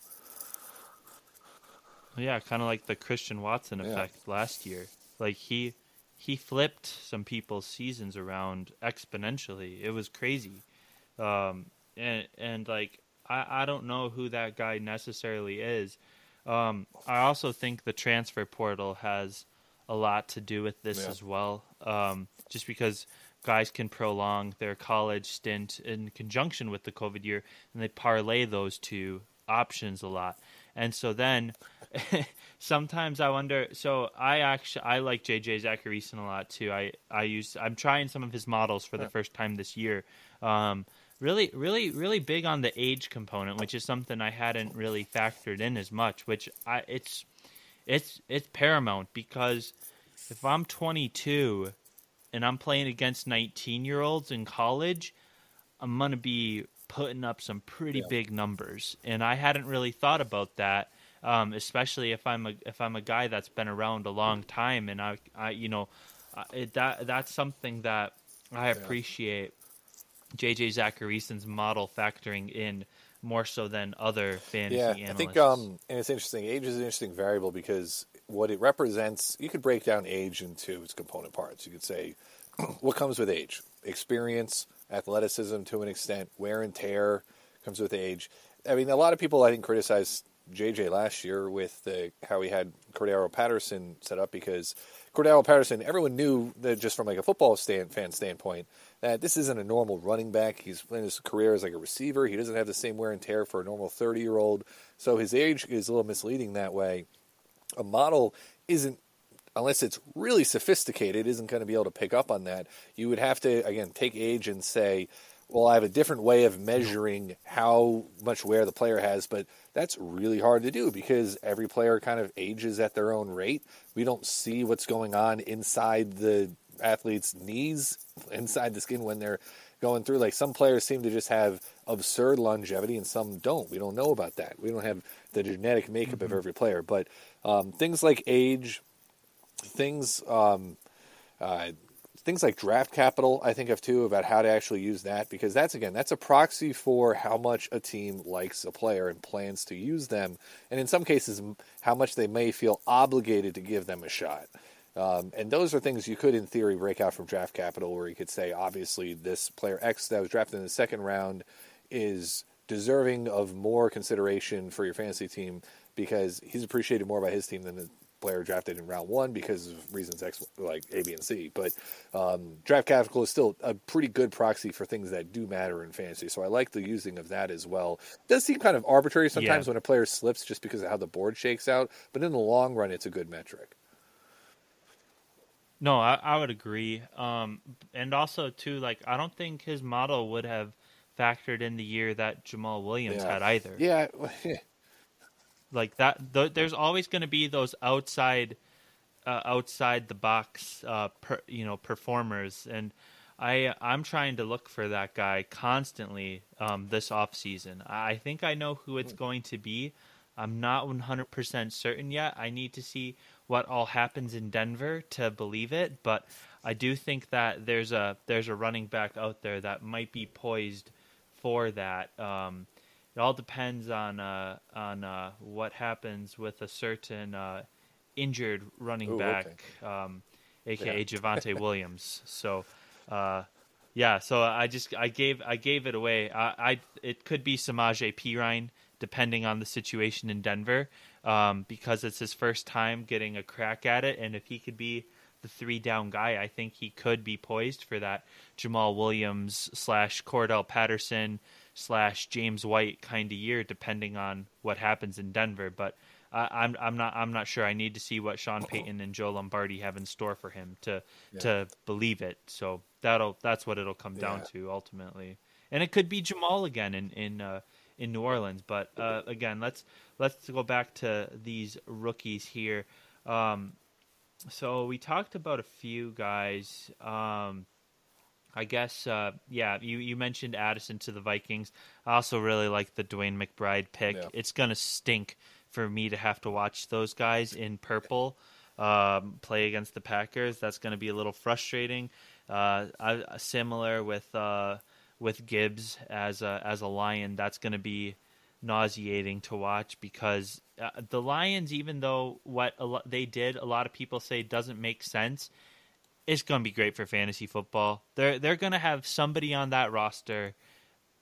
Yeah, kind of like the Christian Watson effect yeah. last year. Like he he flipped some people's seasons around exponentially. It was crazy. Um, and and like I I don't know who that guy necessarily is. Um, I also think the transfer portal has a lot to do with this yeah. as well. Um, just because guys can prolong their college stint in conjunction with the COVID year, and they parlay those two options a lot. And so then sometimes I wonder. So I actually I like JJ Zachariason a lot too. I I use I'm trying some of his models for the first time this year. Um, really, really, really big on the age component, which is something I hadn't really factored in as much. Which I it's it's it's paramount because if I'm 22 and I'm playing against 19 year olds in college, I'm gonna be putting up some pretty yeah. big numbers, and I hadn't really thought about that. Um, especially if I'm a if I'm a guy that's been around a long time, and I, I you know, it, that that's something that I appreciate. Yeah. JJ Zachariason's model factoring in more so than other fantasy yeah, analysts. I think, um, and it's interesting. Age is an interesting variable because what it represents, you could break down age into its component parts. You could say what comes with age: experience, athleticism to an extent, wear and tear comes with age. I mean, a lot of people I think criticize JJ last year with the, how he had Cordarrelle Patterson set up because Cordarrelle Patterson, everyone knew that just from like a football stand, fan standpoint that this isn't a normal running back. He's in his career as like a receiver. He doesn't have the same wear and tear for a normal 30 year old. So his age is a little misleading that way. A model isn't unless it's really sophisticated, isn't going to be able to pick up on that. You would have to, again, take age and say, well, I have a different way of measuring how much wear the player has, but that's really hard to do because every player kind of ages at their own rate. We don't see what's going on inside the athletes' knees inside the skin when they're going through. Like some players seem to just have absurd longevity, and some don't. We don't know about that. We don't have the genetic makeup mm-hmm. of every player, but um, things like age, things. Um, uh, things like draft capital, I think of too about how to actually use that because that's again that's a proxy for how much a team likes a player and plans to use them, and in some cases how much they may feel obligated to give them a shot. Um, and those are things you could, in theory, break out from draft capital, where you could say, obviously, this player X that was drafted in the second round is deserving of more consideration for your fantasy team because he's appreciated more by his team than the player drafted in round one because of reasons X, like A, B, and C. But um, draft capital is still a pretty good proxy for things that do matter in fantasy. So I like the using of that as well. It does seem kind of arbitrary sometimes yeah. when a player slips just because of how the board shakes out, but in the long run, it's a good metric. No, I, I would agree. Um, and also too, like I don't think his model would have factored in the year that Jamaal Williams yeah. had either. Yeah, like that. Th- there's always going to be those outside, uh, outside the box, uh, per, you know, performers, and I I'm trying to look for that guy constantly um, this off season. I think I know who it's going to be. I'm not 100% certain yet. I need to see what all happens in Denver to believe it, but I do think that there's a there's a running back out there that might be poised for that. Um, it all depends on uh, on uh, what happens with a certain uh, injured running Ooh, back, okay. um, aka yeah. Javonte Williams. So, uh, yeah. So I just I gave I gave it away. I, I it could be Samaje Perine depending on the situation in Denver, um, because it's his first time getting a crack at it, and if he could be the three down guy, I think he could be poised for that Jamaal Williams slash Cordarrelle Patterson slash James White kind of year, depending on what happens in Denver. But uh, I'm I'm not I'm not sure. I need to see what Sean Payton and Joe Lombardi have in store for him to yeah. to believe it. So that'll that's what it'll come down to ultimately. And it could be Jamaal again in in uh, in New Orleans. But uh, again, let's let's go back to these rookies here. Um, so we talked about a few guys. Um, I guess, uh, yeah, you, you mentioned Addison to the Vikings. I also really like the DeWayne McBride pick. Yeah. It's going to stink for me to have to watch those guys in purple um, play against the Packers. That's going to be a little frustrating. Uh, I, similar with uh, with Gibbs as a, as a Lion. That's going to be nauseating to watch because uh, the Lions, even though what lo- they did, a lot of people say doesn't make sense it's going to be great for fantasy football. They're they're going to have somebody on that roster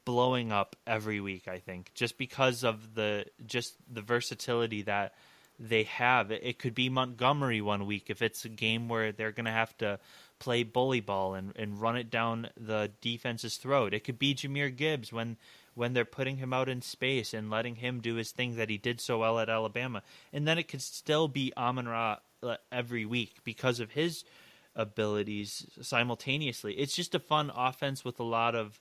blowing up every week, I think, just because of the just the versatility that they have. It, it could be Montgomery one week if it's a game where they're going to have to play bully ball and, and run it down the defense's throat. It could be Jahmyr Gibbs when when they're putting him out in space and letting him do his thing that he did so well at Alabama. And then it could still be Amon Ra uh, every week because of his abilities simultaneously. It's just a fun offense with a lot of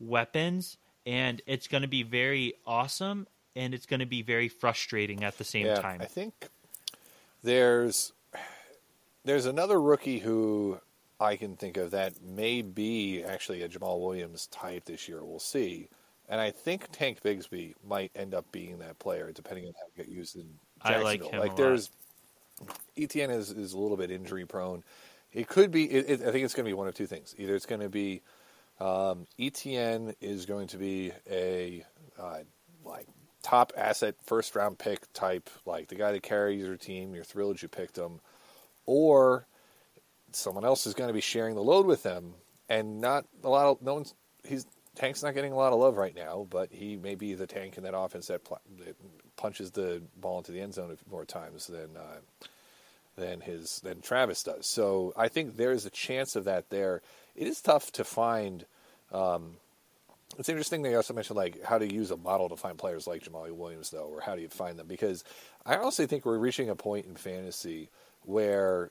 weapons, and it's going to be very awesome and it's going to be very frustrating at the same yeah, time. I think there's there's another rookie who I can think of that may be actually a Jamaal Williams type this year. We'll see. And I think Tank Bigsby might end up being that player, depending on how he get used in Jacksonville. I like him like there's. Etienne is, is a little bit injury prone. It could be. It, it, I think it's going to be one of two things. Either it's going to be um, Etienne is going to be a uh, like top asset first round pick type, like the guy that carries your team. You're thrilled you picked him, or someone else is going to be sharing the load with them, and not a lot of no one's. He's Tank's not getting a lot of love right now, but he may be the tank in that offense that, pl- punches the ball into the end zone more times than uh, than his than Travis does. So I think there's a chance of that there. It is tough to find. Um, it's interesting they also mentioned like how to use a model to find players like Jamaal Williams though, or how do you find them? Because I honestly think we're reaching a point in fantasy where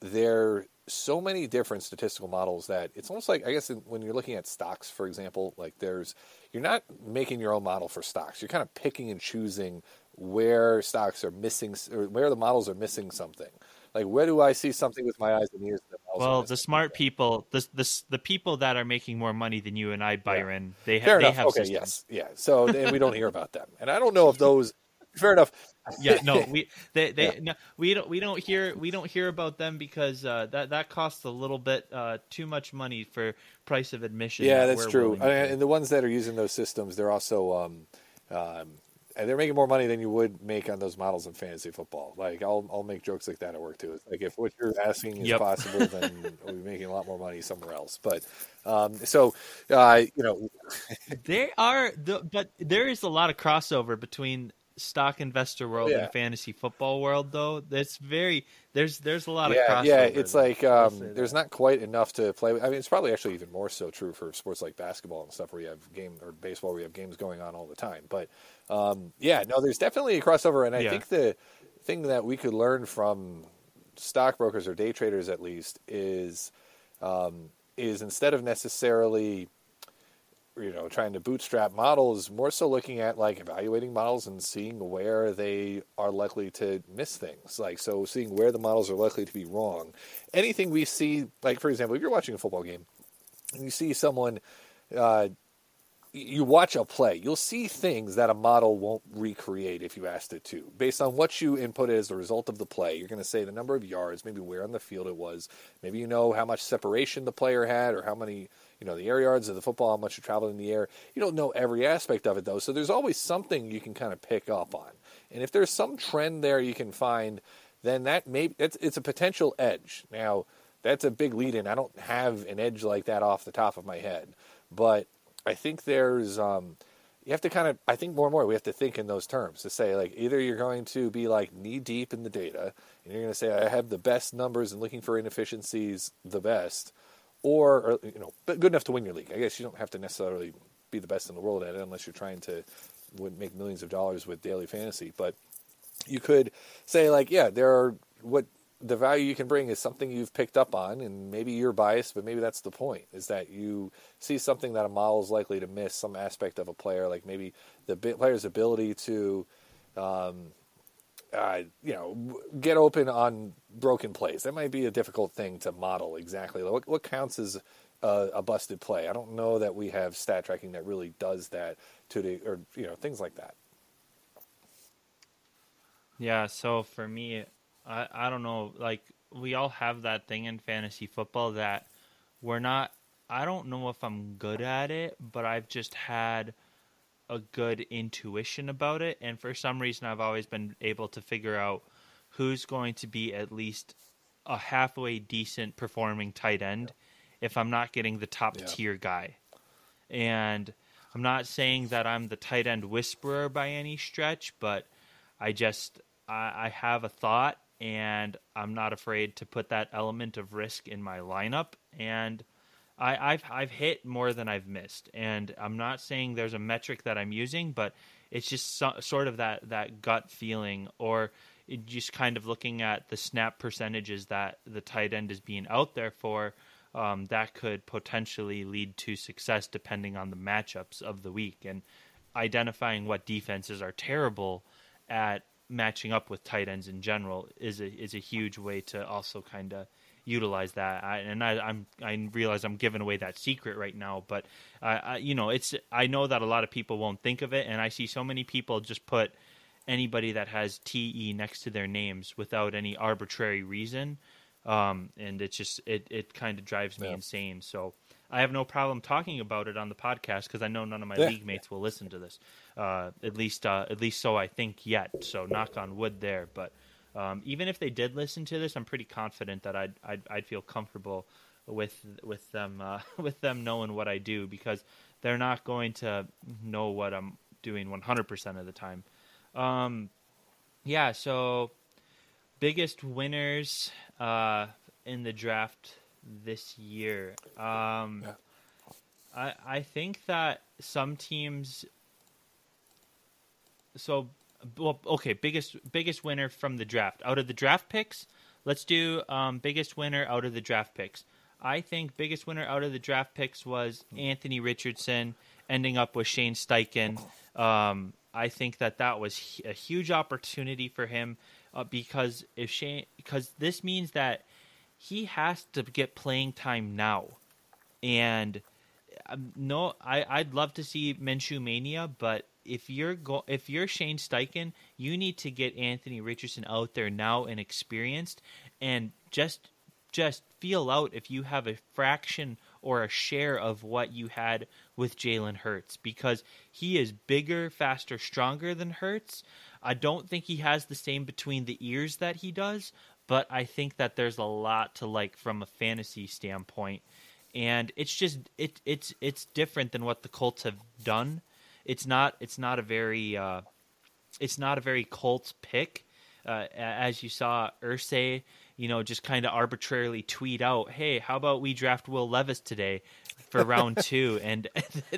there are so many different statistical models that it's almost like I guess when you're looking at stocks, for example, like there's you're not making your own model for stocks. You're kind of picking and choosing where stocks are missing or where the models are missing something. Like where do I see something with my eyes and ears well, the smart people, the, the the people that are making more money than you and I, Byron, they, ha- Fair they enough. have Okay, systems. yes, yeah. So and we don't hear about them, and I don't know if those. Fair enough. yeah no we they, they Yeah. no, we don't we don't hear we don't hear about them because uh, that that costs a little bit uh, too much money for price of admission Yeah, that that's true. And, and the ones that are using those systems, they're also um, um, they're making more money than you would make on those models in fantasy football. Like I'll I'll make jokes like that at work too. It's like if what you're asking is Yep. possible, then we'll be making a lot more money somewhere else. But um, so uh, you know, There are the but there is a lot of crossover between stock investor world Yeah. and fantasy football world though. That's very there's there's a lot of yeah, crossover. yeah, it's there. like um, there's not quite enough to play with. I mean, it's probably actually even more so true for sports like basketball and stuff where you have game or baseball where you have games going on all the time. But um, yeah, no, there's definitely a crossover, and I Yeah. think the thing that we could learn from stockbrokers or day traders at least is um, is instead of necessarily you know trying to bootstrap models more so looking at like evaluating models and seeing where they are likely to miss things like so seeing where the models are likely to be wrong anything we see like for example if you're watching a football game and you see someone uh, you watch a play, you'll see things that a model won't recreate if you asked it to. Based on what you inputted as the result of the play, you're going to say the number of yards, maybe where on the field it was, maybe you know how much separation the player had, or how many, you know, the air yards of the football, how much it traveled in the air. You don't know every aspect of it though, so there's always something you can kind of pick up on. And if there's some trend there you can find, then that may it's, it's a potential edge. Now that's a big lead in. I don't have an edge like that off the top of my head, but I think there's um, you have to kind of I think more and more we have to think in those terms to say like either you're going to be like knee deep in the data and you're going to say I have the best numbers and looking for inefficiencies the best, or, or you know good enough to win your league. I guess you don't have to necessarily be the best in the world at it unless you're trying to make millions of dollars with daily fantasy, but you could say like yeah there are what the value you can bring is something you've picked up on and maybe you're biased but maybe that's the point is that you see something that a model is likely to miss some aspect of a player like maybe the player's ability to um, uh, you know get open on broken plays. That might be a difficult thing to model exactly. What, what counts as a, a busted play? I don't know that we have stat tracking that really does that to the or you know things like that. Yeah, so for me, I I don't know, like we all have that thing in fantasy football that we're not I don't know if I'm good at it, but I've just had a good intuition about it and for some reason I've always been able to figure out who's going to be at least a halfway decent performing tight end if I'm not getting the top Yeah. tier guy. And I'm not saying that I'm the tight end whisperer by any stretch, but I just I, I have a thought and I'm not afraid to put that element of risk in my lineup and I, I've I've hit more than I've missed, and I'm not saying there's a metric that I'm using, but it's just so, sort of that that gut feeling, or just kind of looking at the snap percentages that the tight end is being out there for. Um, that could potentially lead to success depending on the matchups of the week, and identifying what defenses are terrible at matching up with tight ends in general is a is a huge way to also kind of utilize that. I, and I, I'm I realize I'm giving away that secret right now, but I, I you know it's I know that a lot of people won't think of it, and I see so many people just put anybody that has TE next to their names without any arbitrary reason, um, and it just it it kind of drives me Yeah. insane. So. I have no problem talking about it on the podcast because I know none of my Yeah. league mates will listen to this. Uh, at least, uh, at least so I think yet. So knock on wood there. But um, even if they did listen to this, I'm pretty confident that I'd I'd, I'd feel comfortable with with them uh, with them knowing what I do because they're not going to know what I'm doing 100% of the time. Um, yeah. So biggest winners uh, in the draft this year. Um, Yeah. I I think that some teams. So, well, okay, biggest biggest winner from the draft out of the draft picks. Let's do um, biggest winner out of the draft picks. I think biggest winner out of the draft picks was Anthony Richardson, ending up with Shane Steichen. Um, I think that that was a huge opportunity for him uh, because if Shane, because this means that he has to get playing time now. And um, no, I I'd love to see Minshew mania, but if you're go if you're Shane Steichen, you need to get Anthony Richardson out there now and experienced, and just just feel out if you have a fraction or a share of what you had with Jalen Hurts because he is bigger, faster, stronger than Hurts. I don't think he has the same between the ears that he does, but I think that there's a lot to like from a fantasy standpoint. And it's just it it's it's different than what the Colts have done. It's not it's not a very uh, it's not a very Colts pick. Uh, as you saw, Irsay you know, just kind of arbitrarily tweet out, "Hey, how about we draft Will Levis today for round two? And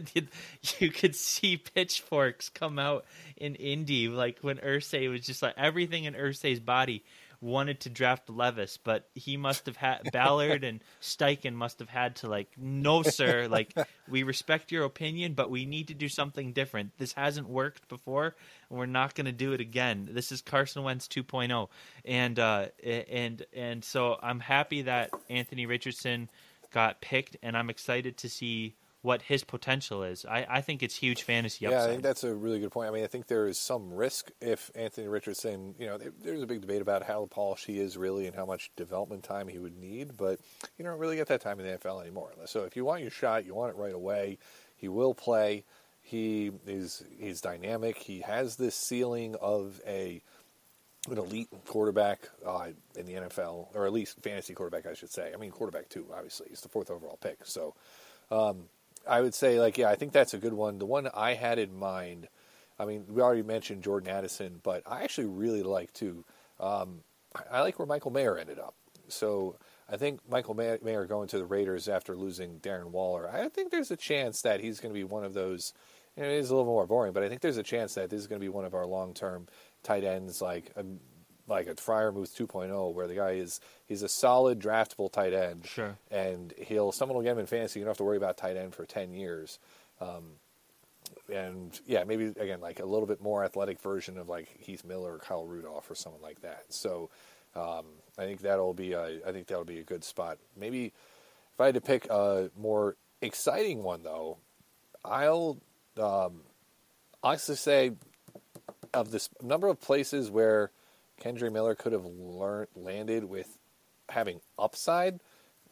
you could see pitchforks come out in Indy, like when Irsay was just like everything in Irsay's body wanted to draft Levis, but he must have had Ballard and Steichen must have had to like, no, sir, like we respect your opinion, but we need to do something different. This hasn't worked before, and we're not going to do it again. This is Carson Wentz 2.0, and uh, and and so I'm happy that Anthony Richardson got picked, and I'm excited to see what his potential is. I, I think it's huge fantasy upside. Yeah, I think that's a really good point. I mean, I think there is some risk if Anthony Richardson, you know, there's a big debate about how polished he is really and how much development time he would need, but you don't really get that time in the NFL anymore. So if you want your shot, you want it right away. He will play. He is he's dynamic. He has this ceiling of a an elite quarterback uh, in the NFL, or at least fantasy quarterback, I should say. I mean, quarterback too. Obviously, he's the fourth overall pick. So, um, I would say, like, yeah, I think that's a good one. The one I had in mind, I mean, we already mentioned Jordan Addison, but I actually really like to. Um, I like where Michael Mayer ended up. So I think Michael Mayer going to the Raiders after losing Darren Waller, I think there's a chance that he's going to be one of those. You know, it is a little more boring, but I think there's a chance that this is going to be one of our long-term tight ends, like um, like a Freiermuth 2.0, where the guy is he's a solid draftable tight end. Sure. And he'll someone will get him in fantasy. You don't have to worry about tight end for 10 years. Um, and yeah, maybe again like a little bit more athletic version of like Heath Miller or Kyle Rudolph or someone like that. So um, I think that'll be a, I think that'll be a good spot. Maybe if I had to pick a more exciting one though, I'll um, actually say of this number of places where Kendre Miller could have learned, landed with having upside.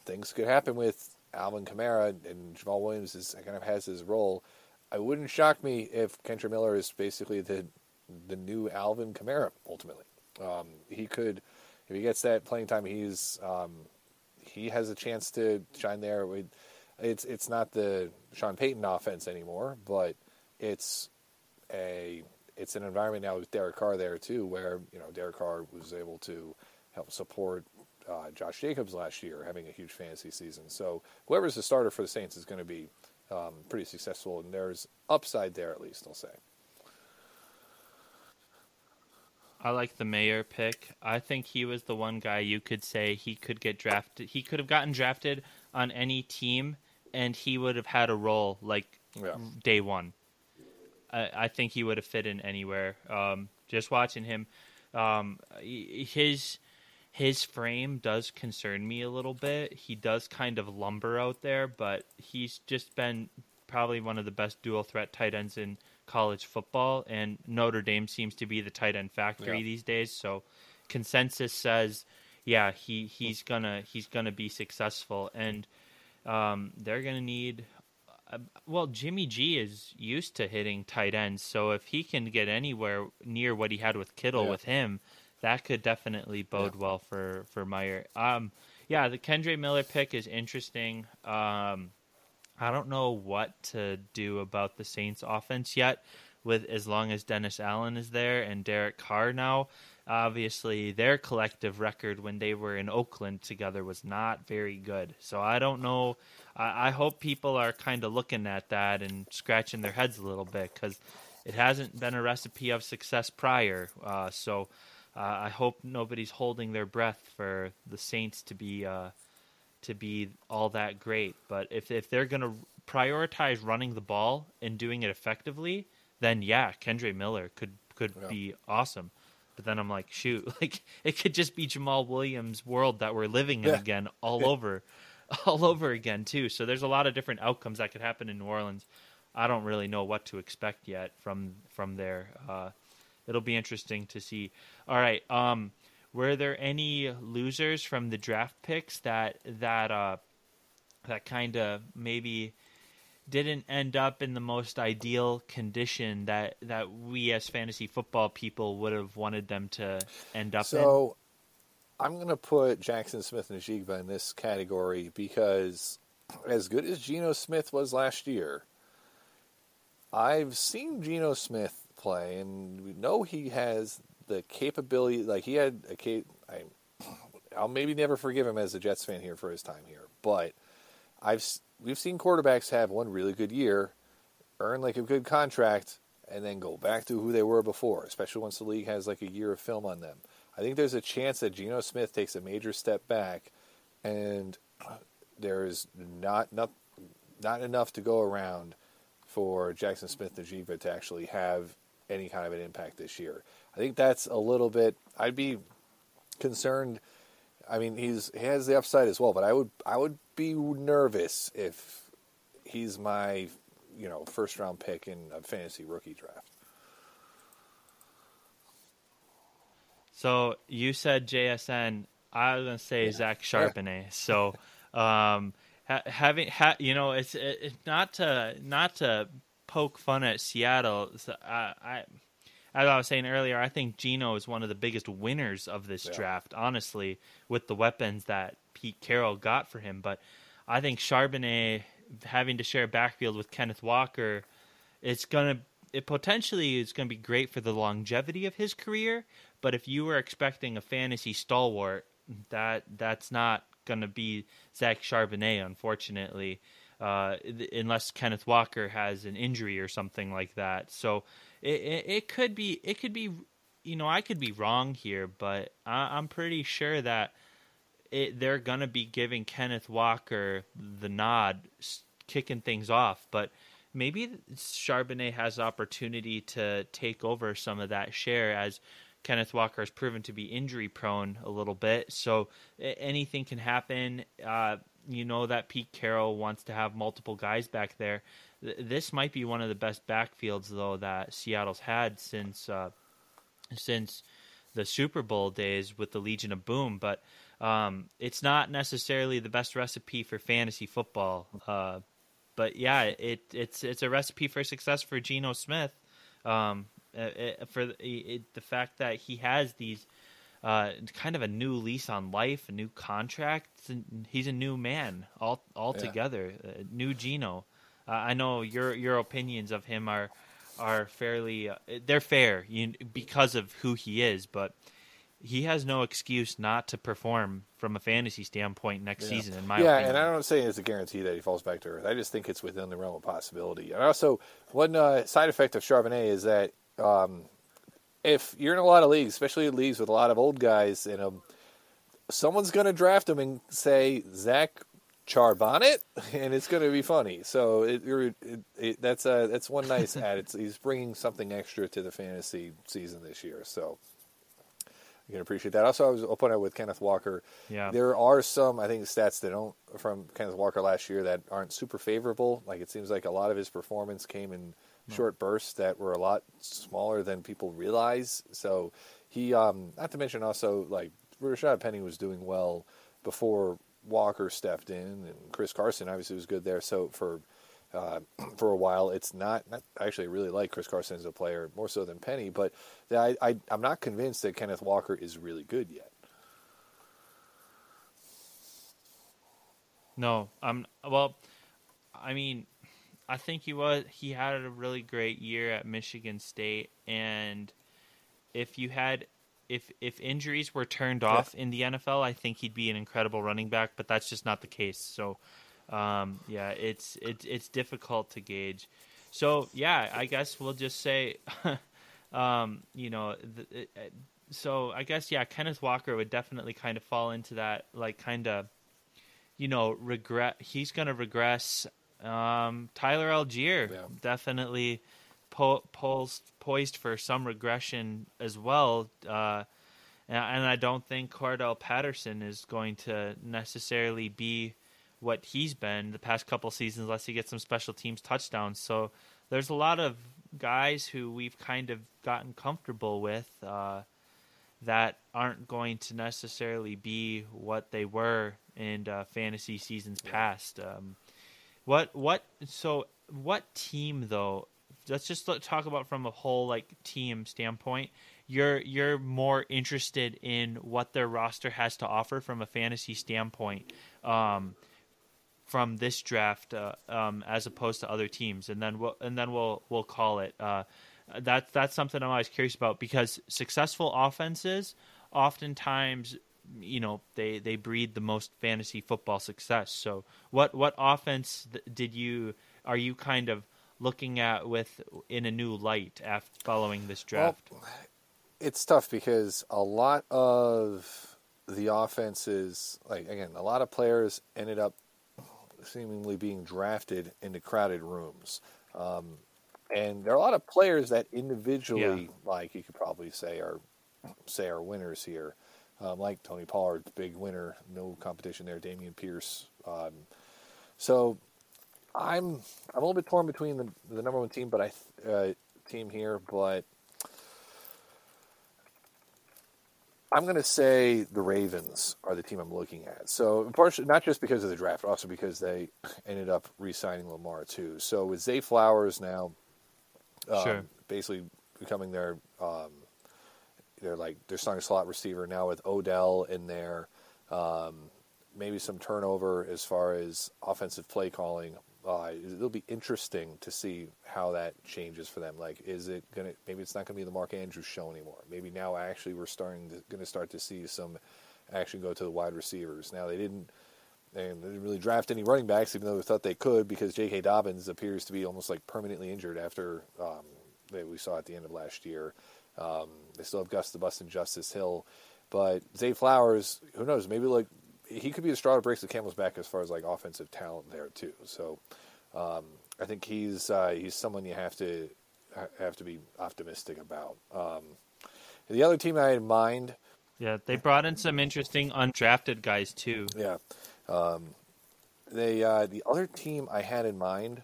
Things could happen with Alvin Kamara and Jamaal Williams is kind of has his role. I wouldn't shock me if Kendre Miller is basically the the new Alvin Kamara ultimately. Um, he could, if he gets that playing time, he's um, he has a chance to shine there. It's it's not the Sean Payton offense anymore, but it's a it's an environment now with Derek Carr there too, where you know Derek Carr was able to help support uh, Josh Jacobs last year, having a huge fantasy season. So whoever's the starter for the Saints is going to be um, pretty successful, and there's upside there at least. I'll say. I like the mayor pick. I think he was the one guy you could say he could get drafted. He could have gotten drafted on any team, and he would have had a role like yeah. day one. I, I think he would have fit in anywhere. Um, just watching him, um, his his frame does concern me a little bit. He does kind of lumber out there, but he's just been probably one of the best dual threat tight ends in college football, and Notre Dame seems to be the tight end factory yeah. these days. So consensus says, yeah, he he's gonna he's gonna be successful, and um, they're gonna need uh, well, Jimmy G is used to hitting tight ends, so if he can get anywhere near what he had with Kittle yeah. with him, that could definitely bode yeah. well for for Mayer. Um, yeah, the Kendre Miller pick is interesting. Um, I don't know what to do about the Saints offense yet. With as long as Dennis Allen is there and Derek Carr now, obviously their collective record when they were in Oakland together was not very good. So I don't know I, I hope people are kind of looking at that and scratching their heads a little bit because it hasn't been a recipe of success prior. Uh, so uh, I hope nobody's holding their breath for the Saints to be uh, to be all that great. But if if they're going to prioritize running the ball and doing it effectively, then yeah, Kendre Miller could could yeah. be awesome. But then I'm like, shoot, like it could just be Jamaal Williams' world that we're living in Yeah. again, all over, all over again too. So there's a lot of different outcomes that could happen in New Orleans. I don't really know what to expect yet from from there. Uh, it'll be interesting to see. All right, um, were there any losers from the draft picks that that uh, that kind of maybe didn't end up in the most ideal condition that that we as fantasy football people would have wanted them to end up in? I'm going to put Jaxon Smith-Njigba in this category because as good as Geno Smith was last year, I've seen Geno Smith play and we know he has the capability like he had a cap I'll maybe never forgive him as a Jets fan here for his time here, but I've we've seen quarterbacks have one really good year, earn like a good contract, and then go back to who they were before, especially once the league has like a year of film on them. I think there's a chance that Geno Smith takes a major step back, and there's not not not enough to go around for Jaxon Smith-Njigba to actually have any kind of an impact this year. I think that's a little bit. I'd be concerned. I mean, he's he has the upside as well, but I would I would be nervous if he's my you know first round pick in a fantasy rookie draft. So you said JSN. I was gonna say Zach Charbonnet. So, um, ha- having ha- you know, it's it, it- not to not to poke fun at Seattle. So I, I, as I was saying earlier, I think Geno is one of the biggest winners of this Yeah. draft. Honestly, with the weapons that Pete Carroll got for him, but I think Charbonnet having to share backfield with Kenneth Walker, it's gonna it potentially is gonna be great for the longevity of his career. But if you were expecting a fantasy stalwart, that that's not gonna be Zach Charbonnet, unfortunately, uh, unless Kenneth Walker has an injury or something like that. So it, it, it could be it could be you know I could be wrong here, but I, I'm pretty sure that it, they're going to be giving Kenneth Walker the nod, kicking things off. But maybe Charbonnet has opportunity to take over some of that share as Kenneth Walker has proven to be injury prone a little bit. So anything can happen. Uh, you know that Pete Carroll wants to have multiple guys back there. This might be one of the best backfields though that Seattle's had since uh, since the Super Bowl days with the Legion of Boom, but um, it's not necessarily the best recipe for fantasy football. Uh, but yeah, it it's it's a recipe for success for Geno Smith. Um, uh, uh, for the, it, the fact that he has these uh, kind of a new lease on life, a new contract. He's a new man all altogether, uh, new Geno. Uh, I know your your opinions of him are are fairly uh, they're fair you, because of who he is, but he has no excuse not to perform from a fantasy standpoint next Yeah. season. In my opinion. yeah, opinion, and I don't say it's a guarantee that he falls back to earth. I just think it's within the realm of possibility. And also, one uh, side effect of Charbonnet is that um, if you're in a lot of leagues, especially leagues with a lot of old guys in them, someone's going to draft him and say Zach Charbonnet, and it's going to be funny. So it, you're- it, it, that's uh, that's one nice add. It's, he's bringing something extra to the fantasy season this year. So. You can appreciate that. Also, I was point out with Kenneth Walker. Yeah. There are some, I think, stats that don't from Kenneth Walker last year that aren't super favorable. Like it seems like a lot of his performance came in short bursts that were a lot smaller than people realize. So he, um, not to mention also like Rashad Penny was doing well before Walker stepped in, and Chris Carson obviously was good there. So for uh, for a while. It's not, not I actually really like Chris Carson as a player more so than Penny, but I, I I'm not convinced that Kenneth Walker is really good yet. No, I'm well. I mean, I think he was. He had a really great year at Michigan State, and if you had, if if injuries were turned off in the NFL, I think he'd be an incredible running back. But that's just not the case. So, um, yeah, it's it's it's difficult to gauge. So yeah, I guess we'll just say, um, you know, it, it- so I guess yeah, Kenneth Walker would definitely kind of fall into that like kind of you know, regret. He's going to regress. Um, Tyler Allgeier Yeah. definitely po- pulls poised for some regression as well. Uh, and, and I don't think Cordarrelle Patterson is going to necessarily be what he's been the past couple seasons unless he gets some special teams touchdowns. So there's a lot of guys who we've kind of gotten comfortable with uh, that aren't going to necessarily be what they were in uh, fantasy seasons past. Um, what what so what team though? Let's just talk about from a whole like team standpoint. You're you're more interested in what their roster has to offer from a fantasy standpoint. Um, from this draft uh, um, as opposed to other teams, and then we'll and then we'll we'll call it. Uh, that's that's something I'm always curious about because successful offenses oftentimes you know they they breed the most fantasy football success. So what what offense did you are you kind of looking at with in a new light after following this draft? Well, it's tough because a lot of the offenses, like again, a lot of players ended up seemingly being drafted into crowded rooms. Um, and there are a lot of players that individually, yeah. like you could probably say, are say are winners here. Um, like Tony Pollard, big winner, no competition there. Dameon Pierce. Um, so I'm I'm a little bit torn between the, the number one team, but I uh, team here, but I'm going to say the Ravens are the team I'm looking at. So, unfortunately not just because of the draft, but also because they ended up re-signing Lamar too. So, with Zay Flowers now, um, sure. basically becoming their um, they're like they're starting slot receiver now with Odell in there. Um, maybe some turnover as far as offensive play calling it'll be interesting to see how that changes for them. Like, is it gonna? Maybe it's not gonna be the Mark Andrews show anymore. Maybe now actually we're starting to gonna start to see some action go to the wide receivers. Now they didn't. They didn't really draft any running backs, even though they thought they could, because J.K. Dobbins appears to be almost like permanently injured after um, that we saw at the end of last year. Um, they still have Gus the Bus and Justice Hill, but Zay Flowers, who knows? Maybe like he could be the straw that breaks the camel's back as far as like offensive talent there too. So um, I think he's uh, he's someone you have to have to be optimistic about. Um, the other team I had in mind. Yeah, they brought in some interesting undrafted guys too. Yeah, um, they uh, the other team I had in mind,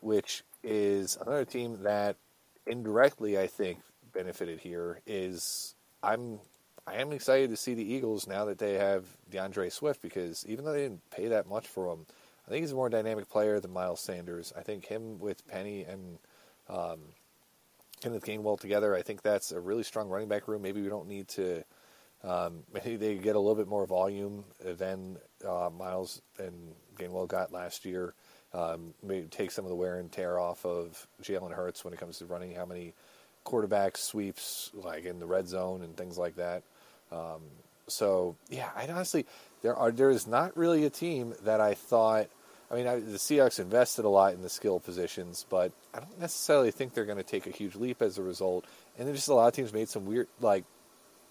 which is another team that indirectly I think benefited here, is I'm I am excited to see the Eagles now that they have D'Andre Swift because even though they didn't pay that much for him, I think he's a more dynamic player than Miles Sanders. I think him with Penny and um, Kenneth Gainwell together, I think that's a really strong running back room. Maybe we don't need to. Um, maybe they get a little bit more volume than uh, Miles and Gainwell got last year. Um, maybe take some of the wear and tear off of Jalen Hurts when it comes to running. How many quarterback sweeps like in the red zone and things like that. Um, so yeah, I honestly there are there is not really a team that I thought. I mean, I, the Seahawks invested a lot in the skill positions, but I don't necessarily think they're going to take a huge leap as a result. And then just a lot of teams made some weird like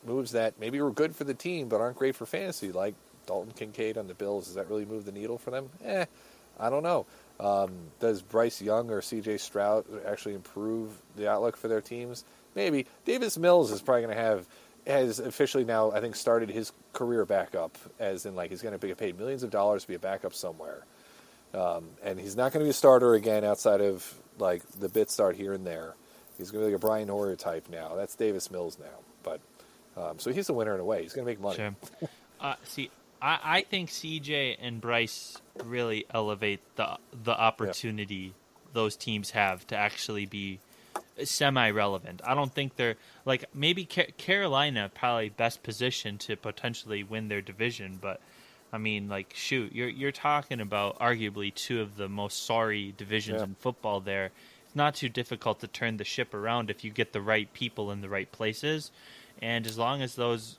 moves that maybe were good for the team but aren't great for fantasy, like Dalton Kincaid on the Bills. Does that really move the needle for them? Eh, I don't know. Um, does Bryce Young or C.J. Stroud actually improve the outlook for their teams? Maybe. Davis Mills is probably going to have has officially now, I think, started his career back up, as in like he's going to get paid millions of dollars to be a backup somewhere, um, and he's not going to be a starter again outside of like the bit start here and there. He's going to be like a Brian Hoyer type now. That's Davis Mills now, but um, so he's the winner in a way. He's going to make money. Sure. uh, see, I, I think CJ and Bryce really elevate the the opportunity yeah. those teams have to actually be semi-relevant. I don't think they're like maybe Ca- Carolina probably best positioned to potentially win their division, but I mean, like, shoot, you're you're talking about arguably two of the most sorry divisions yeah. in football. There, it's not too difficult to turn the ship around if you get the right people in the right places, and as long as those,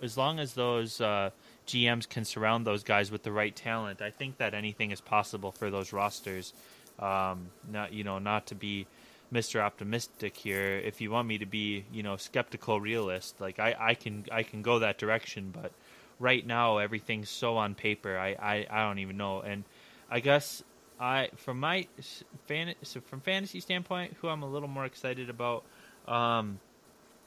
as long as those uh, GMs can surround those guys with the right talent, I think that anything is possible for those rosters. Um, not you know, not to be Mr. Optimistic here. If you want me to be, you know, skeptical realist, like I, I can I can go that direction, but right now everything's so on paper. I, I, I don't even know. And I guess I from my fan so from fantasy standpoint, who I'm a little more excited about, Um,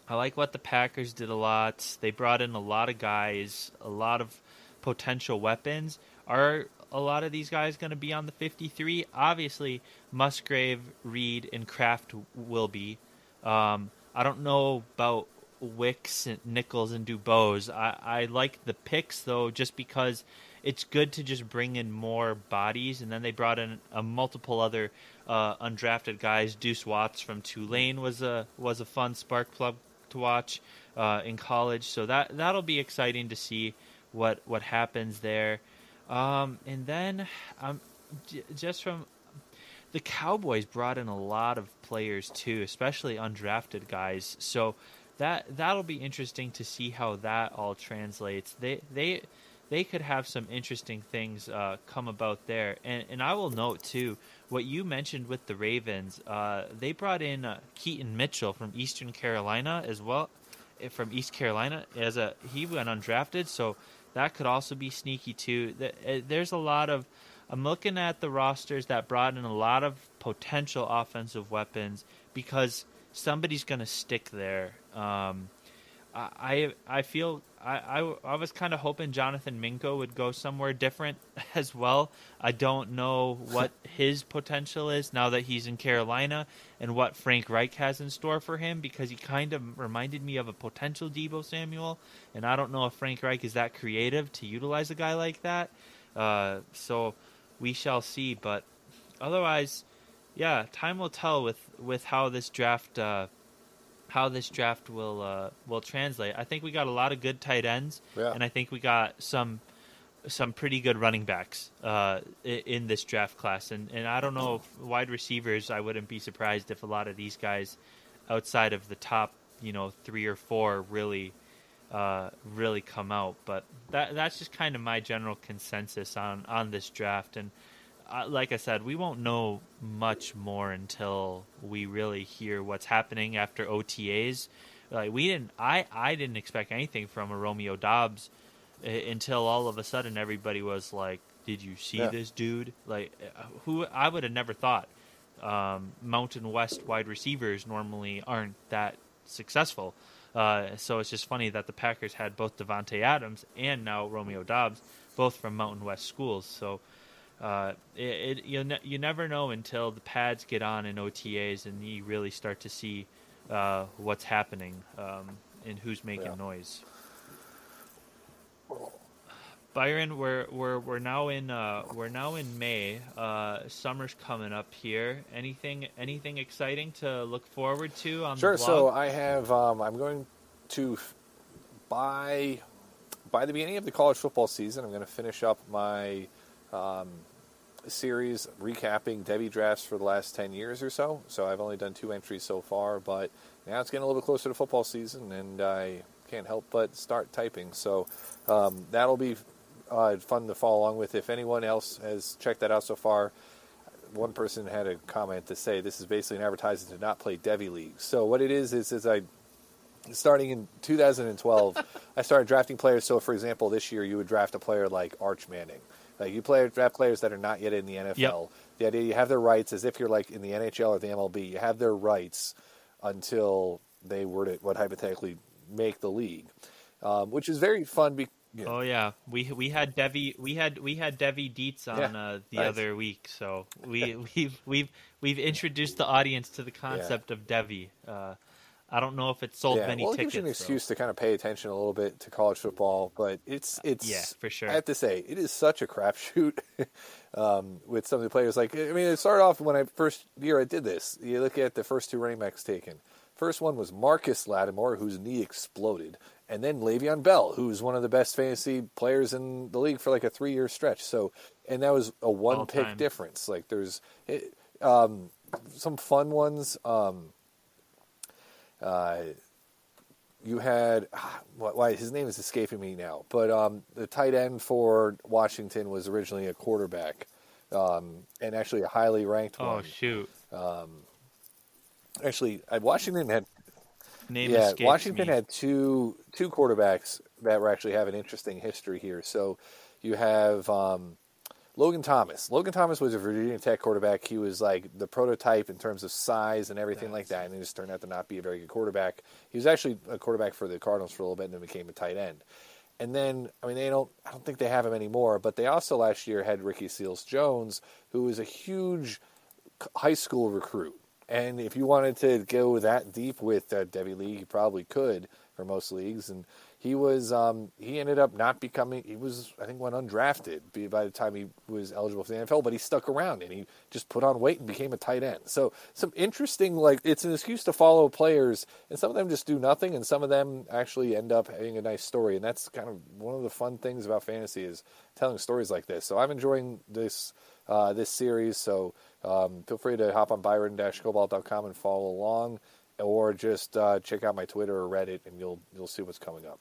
I like what the Packers did a lot. They brought in a lot of guys, a lot of potential weapons. Are a lot of these guys going to be on the 53? Obviously, Musgrave, Reed, and Kraft will be. Um, I don't know about Wicks and Nichols and Dubose. I, I like the picks though, just because it's good to just bring in more bodies. And then they brought in a multiple other uh, undrafted guys. Deuce Watts from Tulane was a was a fun spark plug to watch uh, in college. So that that'll be exciting to see what what happens there. Um, and then um, j- just from the Cowboys brought in a lot of players too, especially undrafted guys. So that that'll be interesting to see how that all translates. They they they could have some interesting things uh, come about there. And and I will note too what you mentioned with the Ravens. Uh, they brought in uh, Keaton Mitchell from Eastern Carolina as well, eh, from East Carolina as a he went undrafted, so that could also be sneaky too. Eh, there's a lot of I'm looking at the rosters that brought in a lot of potential offensive weapons because somebody's going to stick there. Um, I I feel I, I, I was kind of hoping Jonathan Mingo would go somewhere different as well. I don't know what his potential is now that he's in Carolina and what Frank Reich has in store for him because he kind of reminded me of a potential Deebo Samuel, and I don't know if Frank Reich is that creative to utilize a guy like that. Uh, so we shall see. But otherwise, yeah, time will tell with with how this draft uh, how this draft will uh, will translate. I think we got a lot of good tight ends, yeah. and I think we got some some pretty good running backs uh, in this draft class. And and I don't know if wide receivers. I wouldn't be surprised if a lot of these guys outside of the top, you know, three or four really. Uh, really come out, but that that's just kind of my general consensus on on this draft, and uh, like I said, we won't know much more until we really hear what's happening after OTAs. Like we didn't, I I didn't expect anything from a Romeo Doubs uh, until all of a sudden everybody was like, "Did you see yeah. this dude?" Like, uh, who I would have never thought. Um, Mountain West wide receivers normally aren't that successful. Uh, so it's just funny that the Packers had both Davante Adams and now Romeo Doubs, both from Mountain West schools. So uh, it, it you ne- you never know until the pads get on in OTAs and you really start to see uh, what's happening um, and who's making yeah. noise. Byron, we're we're we're now in uh, we're now in May. Uh, summer's coming up here. Anything anything exciting to look forward to on sure, the blog? so I have um, I'm going to by by the beginning of the college football season. I'm going to finish up my um, series recapping Devy drafts for the last 10 years or so. So I've only done two entries so far, but now it's getting a little bit closer to football season, and I can't help but start typing. So um, that'll be uh, fun to follow along with. If anyone else has checked that out so far, one person had a comment to say this is basically an advertisement to not play Devy League. So what it is is, is I starting in 2012, I started drafting players. So for example, this year you would draft a player like Arch Manning like you play draft players that are not yet in the NFL. Yep. The idea you have their rights as if you're like in the NHL or the MLB. You have their rights until they were to what hypothetically make the league, um, which is very fun. Be- yeah. Oh yeah, we we had Devi we had we had Devi Dietz on yeah, uh, the nice. other week, so we we've we've we've introduced the audience to the concept yeah. of Devy. Uh, I don't know if it sold yeah, many well, it tickets. gives you an excuse to kind of pay attention a little bit to college football, but it's it's yeah for sure. I have to say it is such a crapshoot um, with some of the players. Like I mean, it started off when I first year I did this. You look at the first two running backs taken. First one was Marcus Lattimore, whose knee exploded, and then Le'Veon Bell, who's one of the best fantasy players in the league for like a three year stretch. So, and that was a one All pick time. difference. Like there's it, um, some fun ones. Um, uh, you had why his name is escaping me now, but um, the tight end for Washington was originally a quarterback, um, and actually a highly ranked oh, one. Oh shoot! Um, actually, Washington had name yeah Washington me. had two two quarterbacks that were actually have an interesting history here. So you have um, Logan Thomas. Logan Thomas was a Virginia Tech quarterback. He was like the prototype in terms of size and everything like that, and he just turned out to not be a very good quarterback. He was actually a quarterback for the Cardinals for a little bit, and then became a tight end. And then, I mean, they don't. I don't think they have him anymore. But they also last year had Ricky Seals Jones, who was a huge high school recruit. And if you wanted to go that deep with uh, Devy League, you probably could for most leagues. And he was um, he ended up not becoming he was I think went undrafted by the time he was eligible for the NFL, but he stuck around and he just put on weight and became a tight end. So some interesting like it's an excuse to follow players, and some of them just do nothing, and some of them actually end up having a nice story, and that's kind of one of the fun things about fantasy is telling stories like this. So I'm enjoying this uh, this series. So um, feel free to hop on Byron-Cobalt.com and follow along or just uh, check out my Twitter or Reddit, and you'll you'll see what's coming up.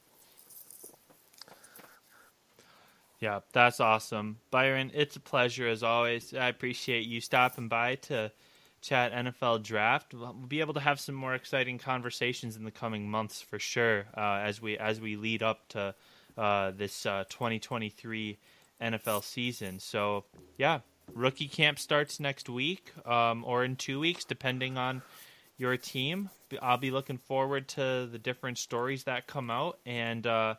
Yeah, that's awesome. Byron, it's a pleasure as always. I appreciate you stopping by to chat NFL draft. We'll be able to have some more exciting conversations in the coming months for sure uh, as we as we lead up to uh, this uh, 2023 NFL season. So yeah, rookie camp starts next week um, or in two weeks, depending on your team. I'll be looking forward to the different stories that come out and uh,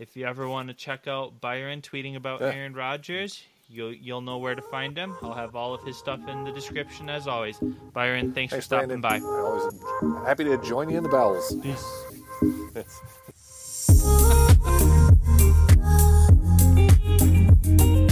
if you ever want to check out Byron tweeting about yeah. Aaron Rodgers, you'll you'll know where to find him. I'll have all of his stuff in the description as always. Byron, thanks, thanks for stopping Branden. by. I'm always happy to join you in the bowels. Peace.